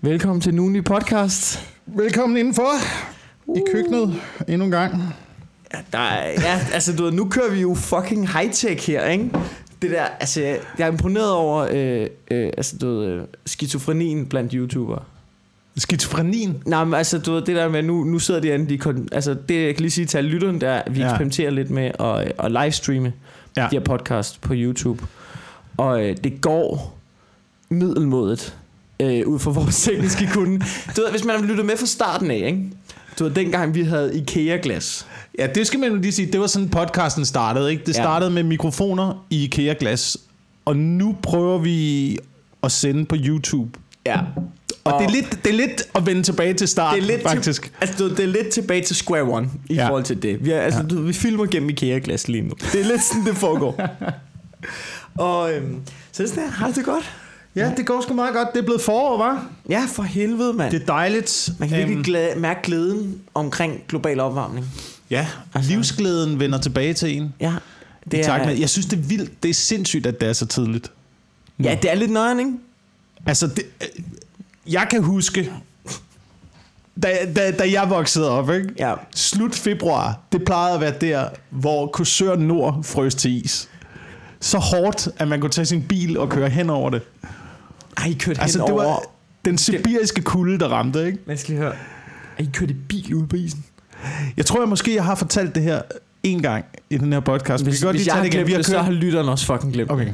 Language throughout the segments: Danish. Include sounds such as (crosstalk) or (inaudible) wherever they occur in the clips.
Velkommen til Nuni Podcast. Velkommen indenfor i køkkenet endnu en gang. Ja, der er, ja, altså du ved, nu kører vi jo fucking high-tech her, ikke? Det der, altså, jeg er imponeret over, øh, øh, altså du ved, øh, skizofrenien blandt YouTubere. Skizofrenien? Nej, men altså, du ved, det der med, nu, nu sidder de inde, de kon, altså, det jeg kan lige sige til alle lytterne, der, vi Ja. eksperimenterer lidt med at, at livestreame Ja. de her podcast på YouTube. Og øh, det går middelmådet øh, ud fra vores tekniske kunde. Du ved, hvis man har lyttet med fra starten af, ikke? Du ved, dengang vi havde IKEA-glas. Ja, det skal man jo lige sige. Det var sådan podcasten startede, ikke? Det Ja. startede med mikrofoner i IKEA-glas. Og nu prøver vi at sende på YouTube. Ja. Og, det, er lidt, det er lidt at vende tilbage til start, det er lidt faktisk. Til, altså, du det er lidt tilbage til square one i Ja. ja. forhold til det. Vi, er, altså, Ja. ja. du, vi filmer gennem IKEA-glas lige nu. Det er lidt sådan, det foregår. (laughs) Og øhm, så det er sådan har det godt? Ja, det går sgu meget godt. Det er blevet forår, var? Ja, for helvede, mand. Det er dejligt. Man kan virkelig Øhm, glæde, mærke glæden omkring global opvarmning. Ja, Altså- livsglæden vender tilbage til en. Ja, Det det tak er, med. Jeg synes, det er vildt. Det er sindssygt, at det er så tidligt. ja, det er lidt nøjeren, ikke? Altså, det, øh, jeg kan huske, da, da, da jeg voksede op, ikke? Ja. slut februar, det plejede at være der, hvor Kursør Nord frøs til is. Så hårdt, at man kunne tage sin bil og køre hen over det. Ej, I kørte Altså, det over... var den sibiriske kulde, der ramte, ikke? Man skal lige høre. Ej, I kørte i bil ude på isen. Jeg tror, jeg måske jeg har fortalt det her en gang i den her podcast. Vi Hvis, kan godt hvis lige tage det igen. Vi har det, så kørt... har lytteren også fucking glemt Okay.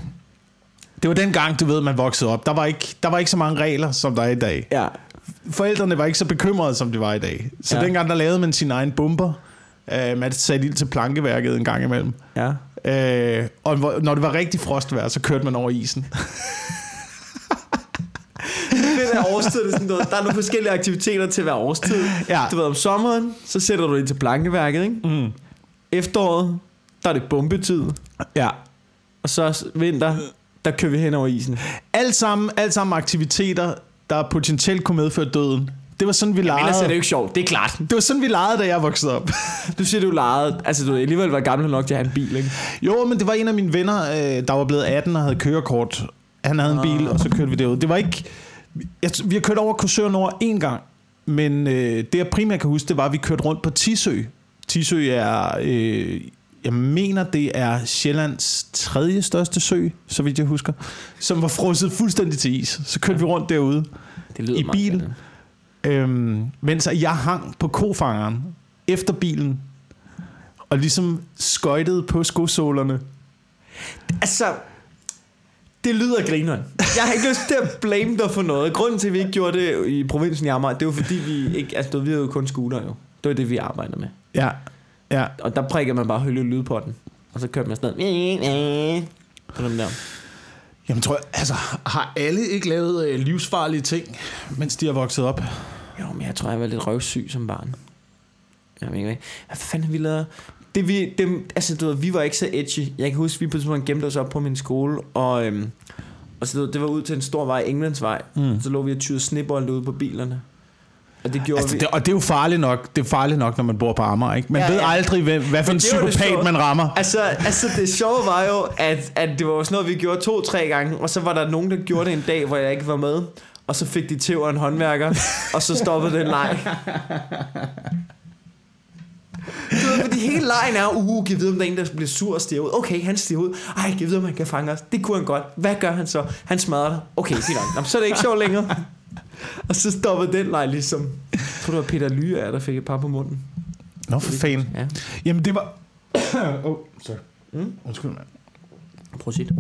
Det var den gang, du ved, man voksede op. Der var ikke, der var ikke så mange regler, som der er i dag. Ja. Forældrene var ikke så bekymrede, som de var i dag. Så ja. Dengang, der lavede man sin egen bomber. Uh, man satte ild til plankeværket en gang imellem. Ja. Øh, og når det var rigtig frostvejr, så kørte man over isen. (laughs) Det der årstid, det er sådan noget, der er nogle forskellige aktiviteter til hver årstid. Ja. Du ved, om sommeren, så sætter du ind til plankeværket, ikke? Mm. Efteråret, der er det bombetid. Ja. Og så vinter, der kører vi hen over isen. Alt sammen, alt sammen aktiviteter, der potentielt kunne medføre døden. Det var sådan, vi Ellers er det jo legede. ikke sjovt, det er klart. Det var sådan, vi legede, da jeg voksede op. (laughs) Du siger, du legede, altså du alligevel var gammel nok til at have en bil, ikke? jo, men det var en af mine venner, øh, der var blevet 18 og havde kørekort. Han havde en bil, og så kørte vi derud. Det var ikke... Jeg, vi har kørt over Korsør Nord en gang, men øh, det jeg primært kan huske, det var, at vi kørte rundt på Tisø. Tisø er... Øh, jeg mener, det er Sjællands tredje største sø, så vidt jeg husker, som var frosset fuldstændig til is. Så kørte vi rundt derude. Det lyder I bil. Øhm, mens jeg hang på kofangeren efter bilen, og ligesom skøjtede på skosålerne. Altså, det lyder grineren. Jeg har ikke lyst til at blame dig for noget. Grunden til, at vi ikke gjorde det i provinsen i Amager, det var fordi, vi ikke... Altså, vi havde jo kun scooter jo. Det var det, vi arbejdede med. Ja, ja. Og der prikker man bare højlydt lyd på den. Og så kørte man sådan noget. Dem der. Jamen tror jeg, altså, har alle ikke lavet øh, livsfarlige ting, mens de har vokset op? Jo, men jeg tror, jeg var lidt røvsyg som barn. Jeg ved ikke, hvad fanden vi lavet? Det, vi, dem, altså, du ved, vi var ikke så edgy. Jeg kan huske, vi på et tidspunkt gemte os op på min skole, og, øhm, og så, du ved, det var ud til en stor vej, Englandsvej. Mm. Så lå vi og tyrede snebolde ude på bilerne. Og det gjorde Altså, vi... det, og det er jo farligt nok, det er farligt nok, når man bor på Amager, ikke? Man Ja, ved ja. aldrig, hvad, hvad for en det det psykopat man rammer. Altså, altså det sjove var jo, at, at det var sådan noget, vi gjorde to-tre gange, og så var der nogen, der gjorde det en dag, hvor jeg ikke var med, og så fik de tæv en håndværker, og så stoppede den leg. (laughs) Du ved, fordi hele lejen er, uh, giv videre, om der er en, der bliver sur og stiger ud. Okay, han stiger ud. Ej, giv videre, om han kan fange os. Det kunne han godt. Hvad gør han så? Han smadrer dig. Okay, fint nok. Jamen, så er det ikke sjovt længere. Og så stoppede den leg ligesom. Jeg tror, det var Peter Lyer, der fik et par på munden. Nå, for fanden. Ja, Jamen, det var... (coughs) oh, sorry. Mm. Undskyld, mand. prøv at sige det.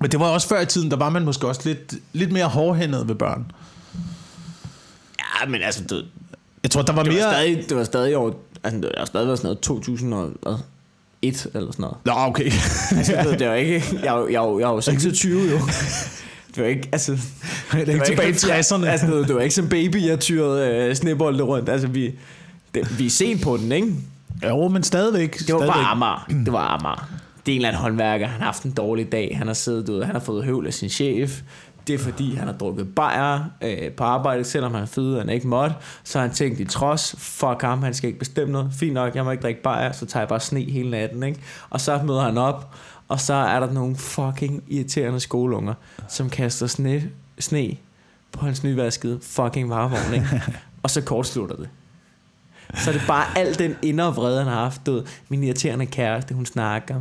Men det var også før i tiden, der var man måske også lidt, lidt mere hårdhændet ved børn. Ja, men altså, du, Jeg tror, der var Det mere... var stadig, det var stadig over, altså det har stadig været sådan noget 2001 eller sådan noget. Nå, okay. Altså, ja. det var ikke, jeg, jo- jeg, jeg er jo 26 jo. Det var (laughs) ikke, altså... det er ikke tilbage i 60'erne. Altså, det var- var ikke som baby, jeg tyrede øh, snebolde rundt. Altså, vi, det, vi er sent på den, ikke? Jo, men stadigvæk. Det var stadigvæk. bare Amager. Det var Amager. Det er en eller anden håndværker, han har haft en dårlig dag. Han har siddet, ved, han har fået høvl af sin chef. Det er fordi, han har drukket bajer øh, på arbejde, selvom han er fed, han ikke måtte. Så har han tænkt i trods, fuck ham, han skal ikke bestemme noget. Fint nok, jeg må ikke drikke bajer, så tager jeg bare sne hele natten. Ikke? Og så møder han op, og så er der nogle fucking irriterende skoleunger, som kaster sne, sne på hans nyvaskede fucking varevogn, ikke? (laughs) og så kortslutter det. Så er det bare al den indre vrede, han har haft. Du min irriterende kæreste, hun snakker.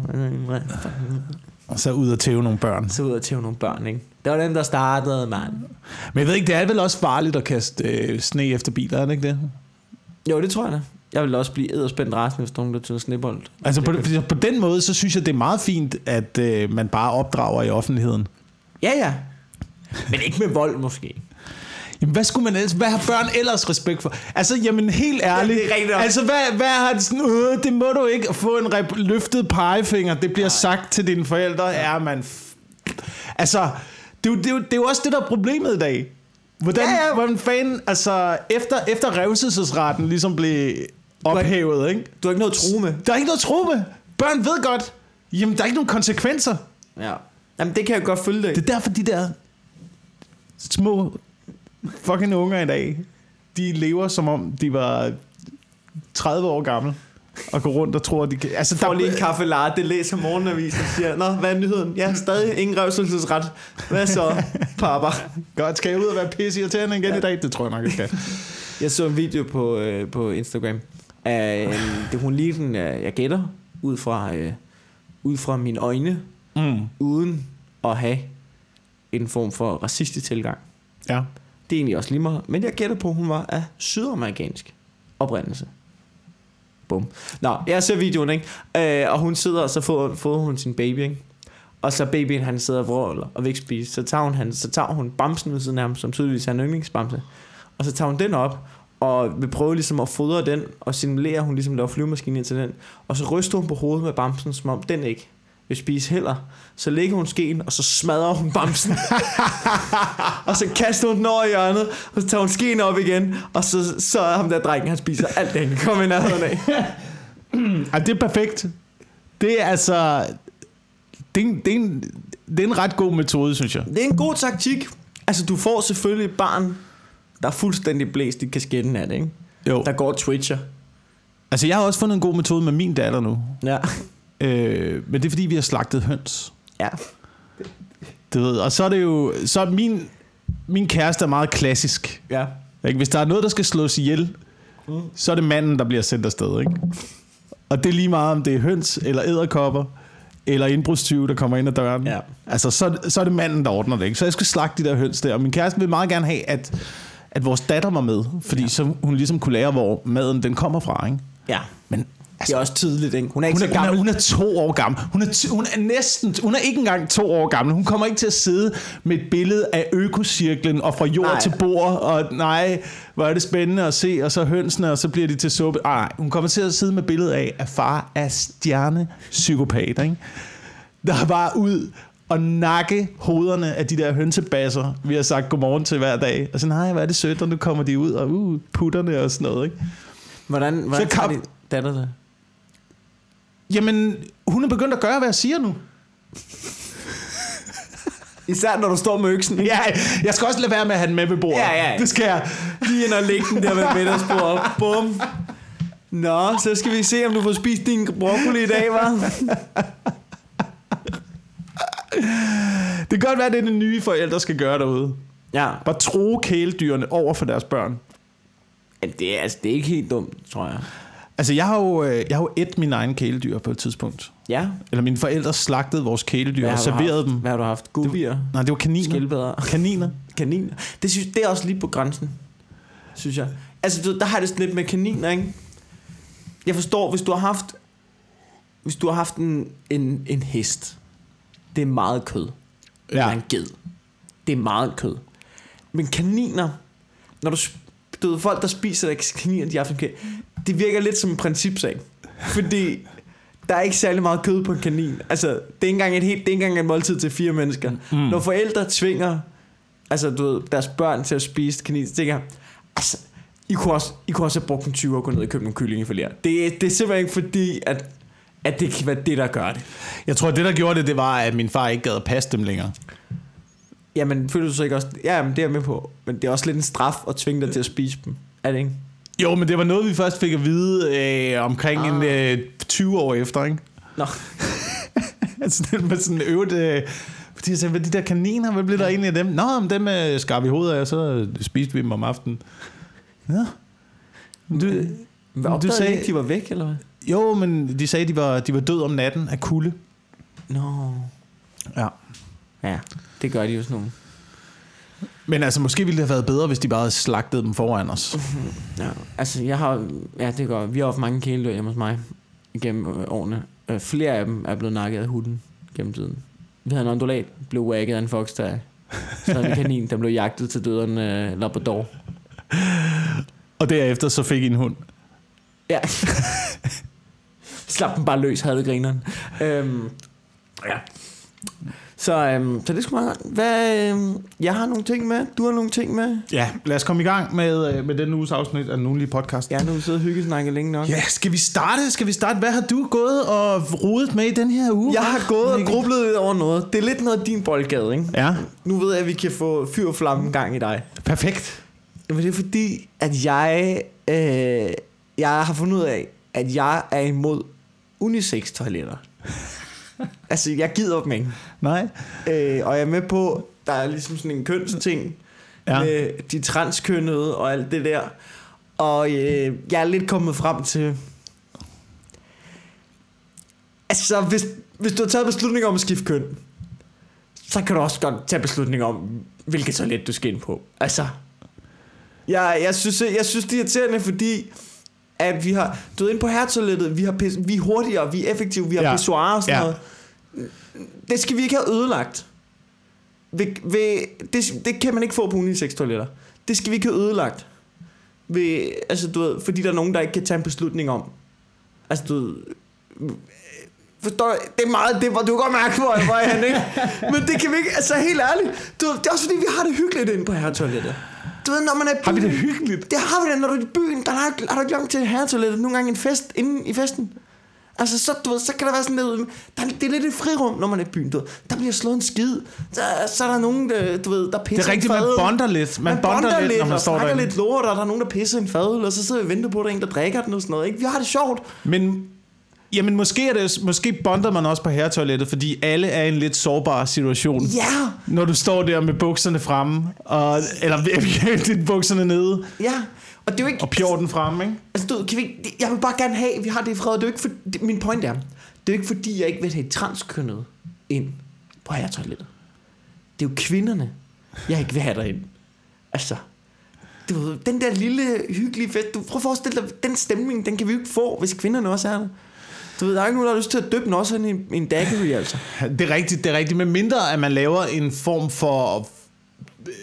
Og så ud og tæve nogle børn. Så ud og tæve nogle børn, ikke? Det var den, der startede, mand. Men jeg ved ikke, det er vel også farligt at kaste øh, sne efter biler, er det ikke det? Jo, det tror jeg da. Jeg vil også blive edderspændt resten, hvis nogen der tog snebold. Altså på, på den måde, så synes jeg, det er meget fint, at øh, man bare opdrager i offentligheden. Ja, ja. Men ikke med vold, måske. Jamen, hvad skulle man ellers, hvad har børn ellers respekt for? Altså, jamen, helt ærligt. Ja, det er altså, hvad, hvad har det sådan, øh, det må du ikke få en rep- løftet pegefinger, det bliver sagt til dine forældre, ja, man. F- altså, det jo, det, det er jo også det, der er problemet i dag. Hvordan, Ja, ja, hvordan fanden, altså, efter, efter revselsesretten ligesom blev ophævet, ikke? Du har ikke noget at true med. Der er ikke noget at tro med. Børn ved godt, jamen, der er ikke nogen konsekvenser. Ja. Jamen, det kan jeg godt følge dig. Det er derfor, de der små fucking unger i dag, de lever som om de var 30 år gamle og går rundt og tror, at de kan... Altså, får lige en kaffe latte, læser morgenavisen og siger, Nå, hvad er nyheden? Ja, stadig ingen revselsesret. Hvad så, papa? Godt, skal jeg ud og være pisse irriterende igen ja. i dag? Det tror jeg nok, jeg skal. Jeg så en video på, øh, på Instagram af en, det hun lige den, øh, jeg gætter, ud fra, øh, ud fra mine øjne, Mm. uden at have en form for racistisk tilgang. Ja. Det er egentlig også lige meget. Men jeg gætter på, at hun var af sydamerikansk oprindelse. Bum. Nå, jeg ser videoen, ikke? Øh, og hun sidder, og så får, får hun sin baby, ikke? Og så babyen, han sidder og vråler og vil ikke spise. Så tager hun, han, så tager hun bamsen ved siden af ham, som tydeligvis er en yndlingsbamse. Og så tager hun den op, og vil prøve ligesom at fodre den, og simulere, at hun ligesom laver flyvemaskinen ind til den. Og så ryster hun på hovedet med bamsen, som om den ikke vil spise heller. Så lægger hun skeen, og så smadrer hun bamsen. (laughs) og så kaster hun den over i hjørnet, og så tager hun skeen op igen, og så, så er ham der drengen, han spiser alt det, han kan komme i nærheden af. (clears throat) Ej, det er perfekt. Det er altså... Det er, en, det, er en, det er en ret god metode, synes jeg. Det er en god taktik. Altså, du får selvfølgelig et barn, der er fuldstændig blæst i kasketten af det, ikke? Jo. Der går Twitcher. Altså, jeg har også fundet en god metode med min datter nu. Ja. Øh, men det er, fordi vi har slagtet høns. Ja. Du ved, og så er det jo... Så er min, min kæreste er meget klassisk. Ja. Ikke? Hvis der er noget, der skal slås ihjel, Mm. så er det manden, der bliver sendt afsted. Ikke? Og det er lige meget, om det er høns, eller æderkopper, eller indbrudstyve, der kommer ind ad døren. Ja. Altså, så, så er det manden, der ordner det. Ikke? Så jeg skal slagte de der høns der. Og min kæreste vil meget gerne have, at, at vores datter var med, fordi ja. så hun ligesom kunne lære, hvor maden den kommer fra. Ikke? Ja. Men Det er også tidligt, ikke? Hun er ikke hun er, så hun, er, gammel. hun er to år gammel. Hun er, hun er næsten, hun er ikke engang to år gammel. Hun kommer ikke til at sidde med et billede af økocirklen og fra jord Nej. til bord. Og nej, hvor er det spændende at se. Og så hønsene, og så bliver de til suppe. Ej, nej, hun kommer til at sidde med et billede af, at far er stjernepsykopat. Ikke? Der er bare ud og nakke hovederne af de der hønsebasser, vi har sagt godmorgen til hver dag. Og så, nej, hvad er det sødt, og nu kommer de ud, og uh, putterne og sådan noget. Ikke? Hvordan, hvordan Så kom- datter det? Jamen, hun er begyndt at gøre, hvad jeg siger nu. Især når du står med øksen. (laughs) Ja, jeg skal også lade være med at have den med ved bordet. Ja, ja. Det skal jeg. Lige ind og lægge den der med (laughs) middagsbordet. Bum. Nå, så skal vi se, om du får spist din broccoli i dag, hva'? Det kan godt være, at det er det nye forældre skal gøre derude. Ja. Bare tro kæledyrene over for deres børn. Det er, altså, det er ikke helt dumt, tror jeg. Altså, jeg har jo, øh, jeg har jo et mine egne kæledyr på et tidspunkt. Ja. Eller mine forældre slagtede vores kæledyr og serverede haft? dem. Hvad har du haft? Gubier? Nej, det var kaniner. Skildpadder? Kaniner. (laughs) Kaniner? Det, synes, det er også lige på grænsen, synes jeg. Altså, du, der har det sådan lidt med kaniner, ikke? Jeg forstår, hvis du har haft... Hvis du har haft en, en, en hest, det er meget kød. Ja. Eller en ged. Det er meget kød. Men kaniner, når du, du ved, folk, der spiser kaniner, de har haft en kæ- det virker lidt som en principsag. Fordi der er ikke særlig meget kød på en kanin. Altså, det er ikke engang et, helt, det er ikke engang et måltid til fire mennesker. Mm. Når forældre tvinger altså, du ved, deres børn til at spise kanin, så tænker jeg, altså, I kunne, også, I kunne også have brugt en 20 og gå ned og købe nogle kylling i flere. Det, det er simpelthen ikke fordi, at, at det kan være det, der gør det. Jeg tror, det der gjorde det, det var, at min far ikke gad at passe dem længere. Jamen, føler du så ikke også... Ja, men det er jeg med på. Men det er også lidt en straf at tvinge dig til at spise dem. Er det ikke? Jo, men det var noget, vi først fik at vide øh, omkring Ah. en øh, 20 år efter, ikke? Nå. (laughs) altså, det med sådan øvet... Øh, Fordi jeg sagde, de der kaniner, hvad blev der egentlig af dem? Nå, men dem øh, skar vi hovedet af, så spiste vi dem om aftenen. Ja. Du, Hvad du opdagede sagde- ikke, de var væk, eller hvad? jo, men de sagde, de var, de var døde om natten af kulde. Nå. Ja. Ja, det gør de jo sådan nogle. Men altså, måske ville det have været bedre, hvis de bare havde slagtet dem foran os. Ja, altså jeg har, ja det går, vi har haft mange kæledyr hjemme hos mig gennem øh, årene. Øh, flere af dem er blevet nakket af hunden gennem tiden. Vi havde en ondulat, blev wagget af en foxterrier. Så havde vi en kanin, der blev jagtet til døden øh, Labrador. Og derefter så fik I en hund. Ja. (laughs) Slap den bare løs, havde grineren. Øhm, ja. Så, øhm, så det skulle meget godt. Hvad, øhm, jeg har nogle ting med, du har nogle ting med. Ja, lad os komme i gang med, øh, med den uges afsnit af den ugenlige podcast. Ja, nu har vi siddet og hyggesnakket længe nok. Ja, skal vi starte? Skal vi starte? Hvad har du gået og rodet med i den her uge? Jeg har gået og grublet lidt over noget. Det er lidt noget af din boldgade, ikke? Ja, Nu ved jeg, at vi kan få fyr og flamme gang i dig. perfekt. Men det er fordi, at jeg, øh, jeg har fundet ud af, at jeg er imod unisex-toiletter. Altså, jeg gider dem ikke. Nej. Øh, og jeg er med på, der er ligesom sådan en kønsting Ja. med de transkønnede og alt det der. Og øh, jeg er lidt kommet frem til... Altså, hvis, hvis du har taget beslutning om at skifte køn, så kan du også godt tage beslutning om, hvilket toilet du skal ind på. Altså, jeg, jeg, synes, jeg synes, det er irriterende, fordi at vi har, du ved, inde på hertoilettet, vi, har pis, vi er hurtigere, vi er effektive, vi har Ja. og sådan ja. noget. Det skal vi ikke have ødelagt. Ved, ved, det, det kan man ikke få på unisex-toiletter. Det skal vi ikke have ødelagt. Ved, altså, du ved, fordi der er nogen, der ikke kan tage en beslutning om. Altså, du ved, Forstår jeg? Det er meget det, hvor du kan godt mærke, hvor jeg var han, ikke? Men det kan vi ikke, altså helt ærligt. Du, ved, det er også fordi, vi har det hyggeligt inde på herretoilettet. Du ved, når man er i Har vi det byen- hyggeligt? Det har vi det, når du er i byen. Der har, har du ikke langt til herretoilettet nogle gange en fest inden i festen. Altså, så, du ved, så kan der være sådan lidt, der, er- det er lidt et frirum, når man er i byen. Du ved. Der bliver slået en skid. Der, så er der nogen, der, du ved, der pisser Det er rigtigt, man bonder lidt. Man, Man bonder lidt, når man står derinde. lidt lort, og der er nogen, der pisser en fadøl, og så sidder vi og venter på, at der er en, der drikker den og sådan noget. Ikke? Vi har det sjovt. Men Jamen måske, er det, måske bonder man også på herretoilettet, fordi alle er i en lidt sårbar situation. Ja, Når du står der med bukserne fremme, og, eller dit bukserne nede, ja. Og det er jo ikke... og pjorten fremme, ikke? Altså, du, kan vi, jeg vil bare gerne have, at vi har det i fred. Det er ikke for, det, min point er, det er jo ikke fordi, jeg ikke vil have transkønnet ind på herretoilettet. Det er jo kvinderne, jeg ikke vil have derind. Altså, du ved, den der lille, hyggelige fest. Du, prøv at forestille dig, den stemning, den kan vi jo ikke få, hvis kvinderne også er der. Du ved, der er ikke nogen, der har lyst til at døbe den også i, en daiquiri, altså. Det er rigtigt, det er rigtigt. Men mindre, at man laver en form for øh,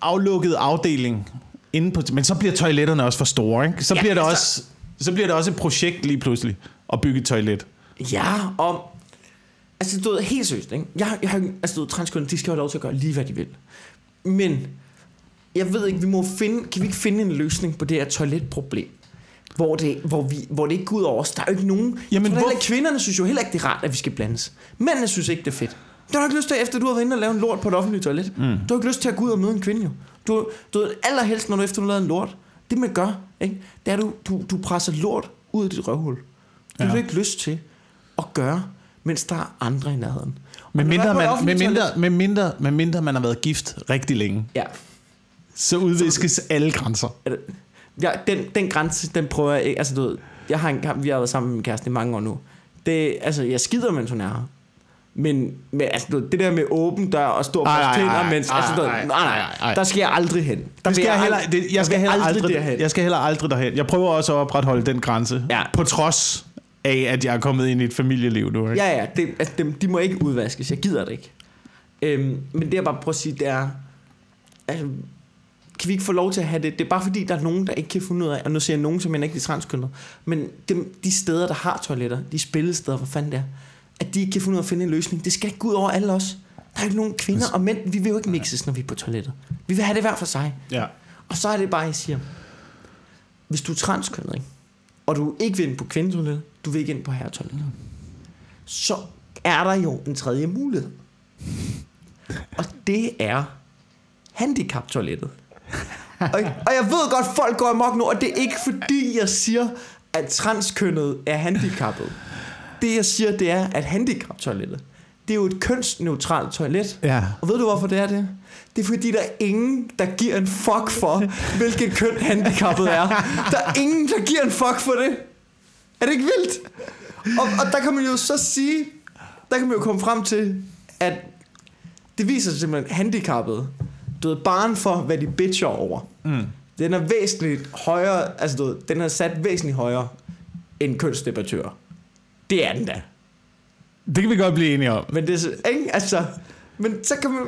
aflukket afdeling inde på... Men så bliver toiletterne også for store, ikke? Så, Ja, bliver, det altså- også, så bliver det også et projekt lige pludselig at bygge et toilet. Ja, og... Altså, du ved, helt seriøst, ikke? Jeg, jeg har, altså, du ved, transkønnede, de skal jo have lov til at gøre lige, hvad de vil. Men, jeg ved ikke, vi må finde, kan vi ikke finde en løsning på det her toiletproblem? Hvor det, hvor, vi, hvor det ikke går ud over os. Der er jo ikke nogen... Jamen, hvor- hvor... Kvinderne synes jo heller ikke, det er rart, at vi skal blandes. Mændene synes ikke, det er fedt. Du har ikke lyst til, efter du har været inde og lavet en lort på et offentligt toilet. Mm. Du har ikke lyst til at gå ud og møde en kvinde, jo. Du, du ved, allerhelst, når du efter du har lavet en lort. Det man gør, ikke? det er, du, du, du presser lort ud af dit røvhul. Det har Ja. du ikke lyst til at gøre, mens der er andre i nærheden. Er mindre, man, med, mindre, med, mindre, med mindre man har været gift rigtig længe, Ja. så udviskes alle grænser. Er Ja, den, den grænse, den prøver jeg ikke. Altså, du ved, jeg har en, vi har været sammen med min kæreste i mange år nu. Det, altså, jeg skider, mens hun er her. Men, men altså, det der med åben dør og stor ej, tænder, mens, ej, altså, ej, nej, ej, nej, ej. der skal jeg aldrig hen. Der Det skal jeg, heller, det, jeg, skal heller aldrig, derhen. jeg skal heller aldrig derhen. Jeg prøver også at opretholde den grænse, Ja. på trods af, at jeg er kommet ind i et familieliv nu. Ikke? Ja, ja, det, altså, dem, de må ikke udvaskes. Jeg gider det ikke. Øhm, men det jeg bare prøver at sige, det er... Altså, kan vi ikke få lov til at have det? Det er bare fordi, der er nogen, der ikke kan finde ud af, og nu siger jeg nogen, som jeg ikke er transkønnet, men dem, de steder, der har toiletter, de spillesteder, hvor fanden det er, at de ikke kan finde ud af at finde en løsning. Det skal ikke gå ud over alle os. Der er ikke nogen kvinder og mænd, vi vil jo ikke mixes, når vi er på toilettet. Vi vil have det hver for sig. Ja. Og så er det bare, jeg siger, hvis du er transkønnet, ikke? og du ikke vil ind på kvindetoilettet, du vil ikke ind på herretoilettet, så er der jo en tredje mulighed. Og det er handicaptoilettet. Og, og jeg ved godt, folk går amok nu, og det er ikke fordi, jeg siger, at transkønnet er handicappet. Det jeg siger, det er, at handicaptoilettet, det er jo et kønsneutralt toilet. Ja. Og ved du, hvorfor det er det? Det er fordi, der er ingen, der giver en fuck for, hvilket køn handicappet er. Der er ingen, der giver en fuck for det. Er det ikke vildt? Og, og der kan man jo så sige, der kan man jo komme frem til, at det viser sig simpelthen, handicappet, du ved, barn for, hvad de bitcher over. Mm. Den er væsentligt højere, altså du ved, den er sat væsentligt højere end kønsdebattører. Det er den da. Det kan vi godt blive enige om. Men det er ikke? Altså, men så kan man,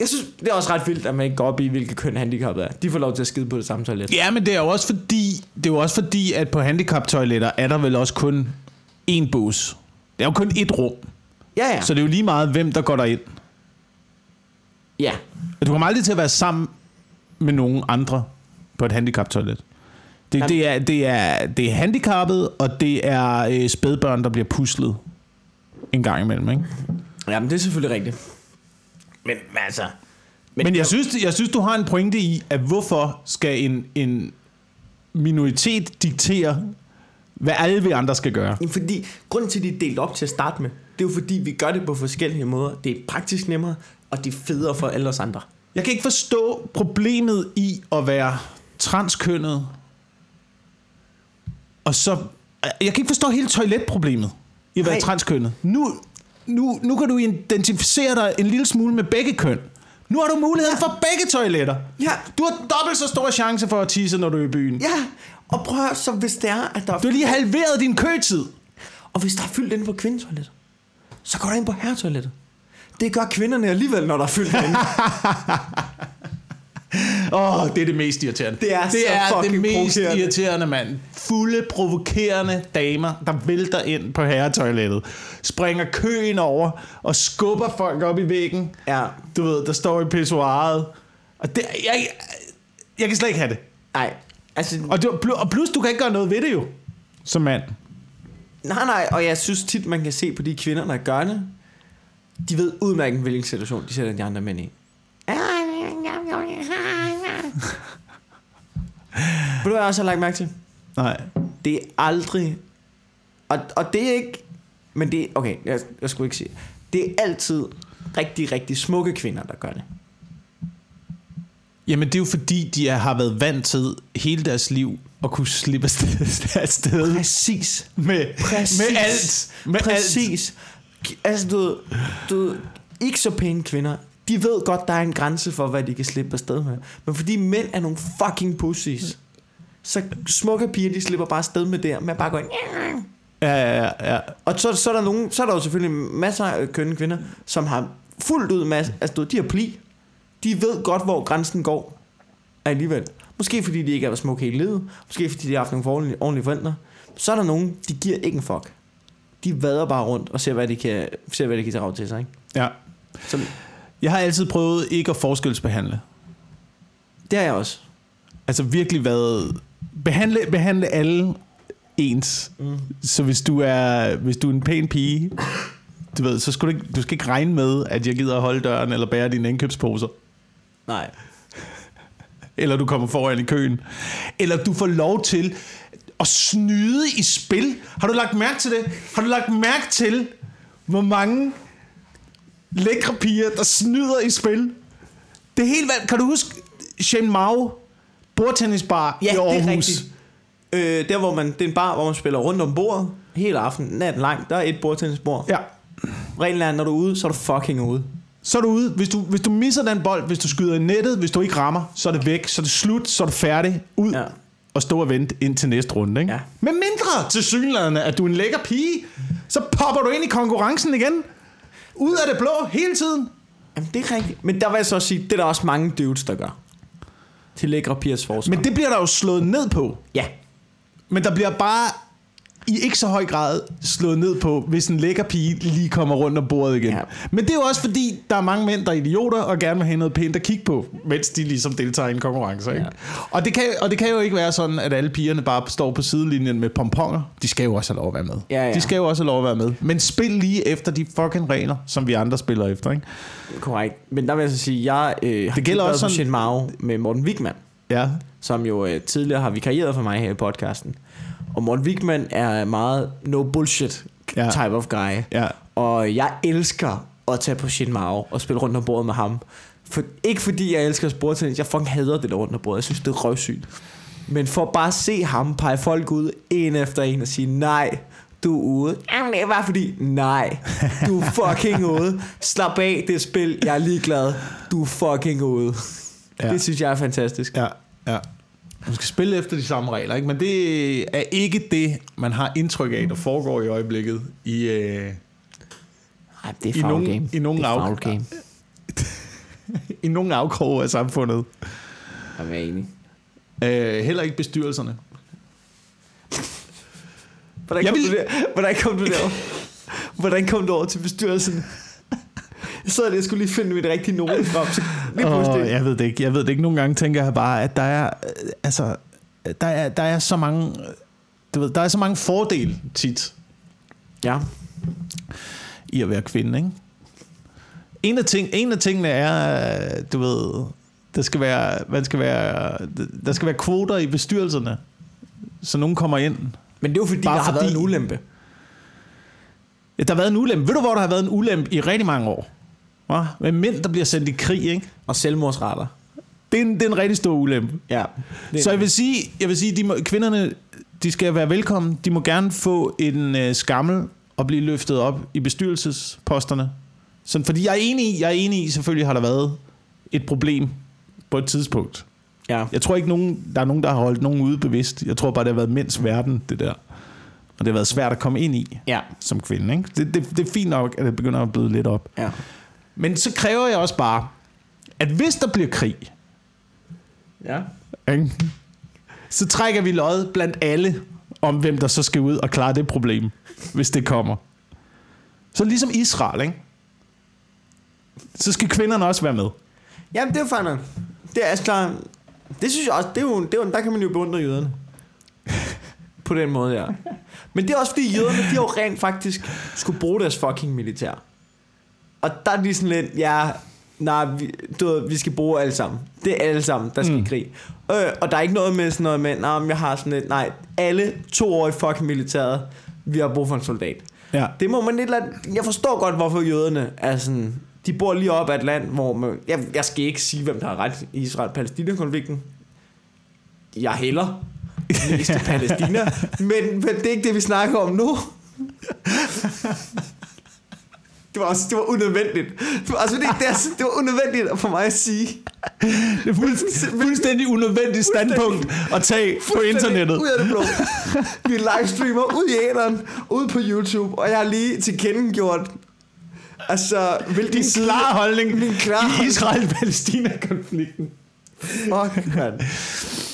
jeg synes, det er også ret vildt, at man ikke går op i, hvilket køn handicappet er. De får lov til at skide på det samme toilet. Ja, men det er jo også fordi, det er jo også fordi at på handicap-toiletter er der vel også kun én bus. Det er jo kun ét rum. Ja, ja. Så det er jo lige meget, hvem der går derind. ja. Du kommer aldrig til at være sammen med nogen andre på et handicap-toilet. Det, Jamen- det, er, det, er, det er handicappet, og det er øh, spædbørn, der bliver puslet en gang imellem. Ikke? Ja, men det er selvfølgelig rigtigt. Men, men altså... Men, men jeg, synes, jeg synes, du har en pointe i, at hvorfor skal en, en minoritet diktere, hvad alle vi andre skal gøre? Jamen, Fordi grunden til, at de er delt op til at starte med, det er jo fordi, vi gør det på forskellige måder. Det er praktisk nemmere, og det er federe for alle os andre. Jeg kan ikke forstå problemet i at være transkønnet. Og så... Jeg kan ikke forstå hele toiletproblemet i at være Nej. transkønnet. Nu, nu, nu kan du identificere dig en lille smule med begge køn. Nu har du muligheden for begge toiletter. Ja. Du har dobbelt så stor chance for at tisse, når du er i byen. Ja, og prøv at så hvis det er, at der er, Du har lige halveret din køtid. og hvis der er fyldt inde på kvindetoilettet, så går du ind på herretoilettet. Det gør kvinderne alligevel, når der er fyldt inde. (laughs) Åh, oh, det er det mest irriterende. Det er det, så er det fucking mest irriterende, mand. Fulde, provokerende damer, der vælter ind på herretoilettet. Springer køen over og skubber folk op i væggen. ja, Du ved, der står i pissoiret. Og det, jeg, jeg kan slet ikke have det. nej. Altså, Og, du, og plus, du kan ikke gøre noget ved det jo. Som mand. nej, nej, og jeg synes tit, man kan se på de kvinder, der gør det. De ved udmærket, hvilken situation de sætter de andre mænd i. (laughs) Ved du, hvad jeg også har lagt mærke til? Nej. Det er aldrig... Og, og det er ikke... Men det er... Okay, jeg, jeg skulle ikke sige... Det er altid rigtig, rigtig smukke kvinder, der gør det. Jamen, det er jo fordi, de er, har været vant til hele deres liv at kunne slippe afsted, afsted Præcis. med, Præcis. med alt. Med alt. Præcis. Altså, du, du ikke så pæne kvinder, de ved godt, der er en grænse for, hvad de kan slippe afsted med. Men fordi mænd er nogle fucking pussies, så smukke piger, de slipper bare afsted med det, med bare gå ind. Ja, ja, ja, ja. Og så, så, er der nogen, så er der jo selvfølgelig masser af kønne kvinder, som har fuldt ud masse, altså de har pli. De ved godt, hvor grænsen går alligevel. Måske fordi de ikke har været smukke hele livet. Måske fordi de har haft nogle ordentlige, ordentlige forældre. Så er der nogen, de giver ikke en fuck. De vader bare rundt og ser, hvad de kan, ser, hvad de kan tage til sig. Ikke? ja. Så, Jeg har altid prøvet ikke at forskelsbehandle. det har jeg også. Altså virkelig været... Behandle, behandle alle ens. Mm. Så hvis du er, hvis du er en pæn pige, du ved, så skal du, ikke, du skal ikke regne med, at jeg gider at holde døren eller bære dine indkøbsposer. Nej. Eller du kommer foran i køen. Eller du får lov til at snyde i spil. Har du lagt mærke til det? Har du lagt mærke til, hvor mange lækre piger, der snyder i spil? Det er helt valgt. Kan du huske Shane Mao, bordtennisbar Ja, i Aarhus? det er rigtigt. Øh, der hvor man, det er en bar, hvor man spiller rundt om bordet hele aften, natten lang. Der er et bordtennisbord. Ja. Reglen er, når du er ude, så er du fucking ude. Så er du ude. Hvis du, hvis du misser den bold, hvis du skyder i nettet, hvis du ikke rammer, så er det væk, så er det slut, så er du færdig. Ud Ja. og stå og vente ind til næste runde. Ikke? Ja. Men mindre til synlædende, at du er en lækker pige, så popper du ind i konkurrencen igen. Ud af det blå hele tiden. Jamen, det er rigtigt. Men der vil jeg så også sige, det er der også mange dudes, der gør. Til lækre pigers forsvar. Men det bliver der jo slået ned på. Ja. Men der bliver bare i ikke så høj grad slået ned på, hvis en lækker pige lige kommer rundt om bordet igen. Ja. Men det er jo også fordi, der er mange mænd, der er idioter og gerne vil have noget pænt at kigge på, mens de ligesom deltager i en konkurrence. Ikke? Ja. Og, det kan, og det kan jo ikke være sådan, at alle pigerne bare står på sidelinjen med pomponger. De skal jo også have lov at være med. Ja, ja. De skal jo også have lov at være med. Men spil lige efter de fucking regler, som vi andre spiller efter. Ikke? Korrekt. Men der vil jeg så sige, jeg øh, har Det gælder også på sådan- Mao med Morten Wigman, Ja. som jo øh, tidligere har vikarieret for mig her i podcasten. Og Morten Wigman er meget no bullshit Ja. type of guy. Ja. Og jeg elsker at tage på Shin Mao og spille rundt om bordet med ham. For, ikke fordi jeg elsker sporttennis, jeg fucking hader det der rundt om bordet. Jeg synes, det er røvsygt. Men for bare at se ham pege folk ud en efter en og sige, nej, du er ude. Jamen, det er bare fordi, nej, du er fucking ude. Slap af, det spil, jeg er ligeglad. Du er fucking ude. Ja. Det synes jeg er fantastisk. Ja, ja. Man skal spille efter de samme regler, ikke? men det er ikke det, man har indtryk af, der foregår i øjeblikket i, øh, Ej, det er I nogen- game. i nogen det er af- game. (laughs) i nogle afkroge af samfundet. Jeg er enig. Øh, heller ikke bestyrelserne. Hvordan Jeg kom, vil- du der? Hvordan kom du der? (laughs) Hvordan kom du over til bestyrelsen? Jeg sad lige og skulle lige finde mit rigtige note frem. Så (laughs) lige pludselig. Oh, jeg ved det ikke. Jeg ved det ikke. Nogle gange tænker jeg bare, at der er, øh, altså, der er, der er så mange, du ved, der er så mange fordele tit Ja. i at være kvinde, ikke? En af, ting, en af tingene er, øh, du ved, der skal være, man skal være, der skal være kvoter i bestyrelserne, så nogen kommer ind. Men det er jo fordi, Bare der har fordi- været en ulempe. Ja, der har været en ulempe. Ved du, hvor der har været en ulempe i rigtig mange år? Hva? Med mænd, der bliver sendt i krig, ikke? Og selvmordsretter. Det er en, det er en rigtig stor ulempe. Ja. Så jeg vil sige, jeg vil sige de må, kvinderne de skal være velkommen. De må gerne få en øh, skammel og blive løftet op i bestyrelsesposterne. Sådan, fordi jeg er enig i, jeg er enig i, selvfølgelig har der været et problem på et tidspunkt. ja. Jeg tror ikke, nogen, der er nogen, der har holdt nogen ude bevidst. Jeg tror bare, det har været mænds verden, det der. Og det har været svært at komme ind i Ja. som kvinde. Ikke? Det, det, det er fint nok, at det begynder at bløde lidt op. Ja. Men så kræver jeg også bare, at hvis der bliver krig, Ja. ikke? så trækker vi lod blandt alle om, hvem der så skal ud og klare det problem, hvis det kommer. Så ligesom Israel, ikke? så skal kvinderne også være med. Jamen, det er jo fandme. Det er altså klart. Det synes jeg også, det er jo, det er jo, der kan man jo beundre jøderne. På den måde, ja. Men det er også fordi jøderne, de har jo rent faktisk skulle bruge deres fucking militær. Og der er de sådan lidt, ja, nej, vi, du ved, vi skal bruge alle sammen. Det er alle sammen, der skal mm. I krig. Øh, og der er ikke noget med sådan noget med, nej, jeg har sådan lidt, nej, alle to år i fucking militæret, vi har brug for en soldat. Ja. Det må man lidt lade, Jeg forstår godt, hvorfor jøderne er sådan... De bor lige op ad et land, hvor man... Jeg, jeg skal ikke sige, hvem der har ret i Israel-Palæstina-konflikten. Jeg hælder mest til Palæstina. (laughs) Men, men det er ikke det, vi snakker om nu. (laughs) Det var, også, det var unødvendigt. Altså, det, det, er, det var unødvendigt for mig at sige. Det er fuldstændig, fuldstændig unødvendigt standpunkt at tage på internettet. Ud af det blå. Vi livestreamer ud i æderen, ud på YouTube, og jeg har lige tilkendegjort, altså, hvilken Din klare holdning Min klare i. Israel-Palæstina-konflikten. Fuck, mand.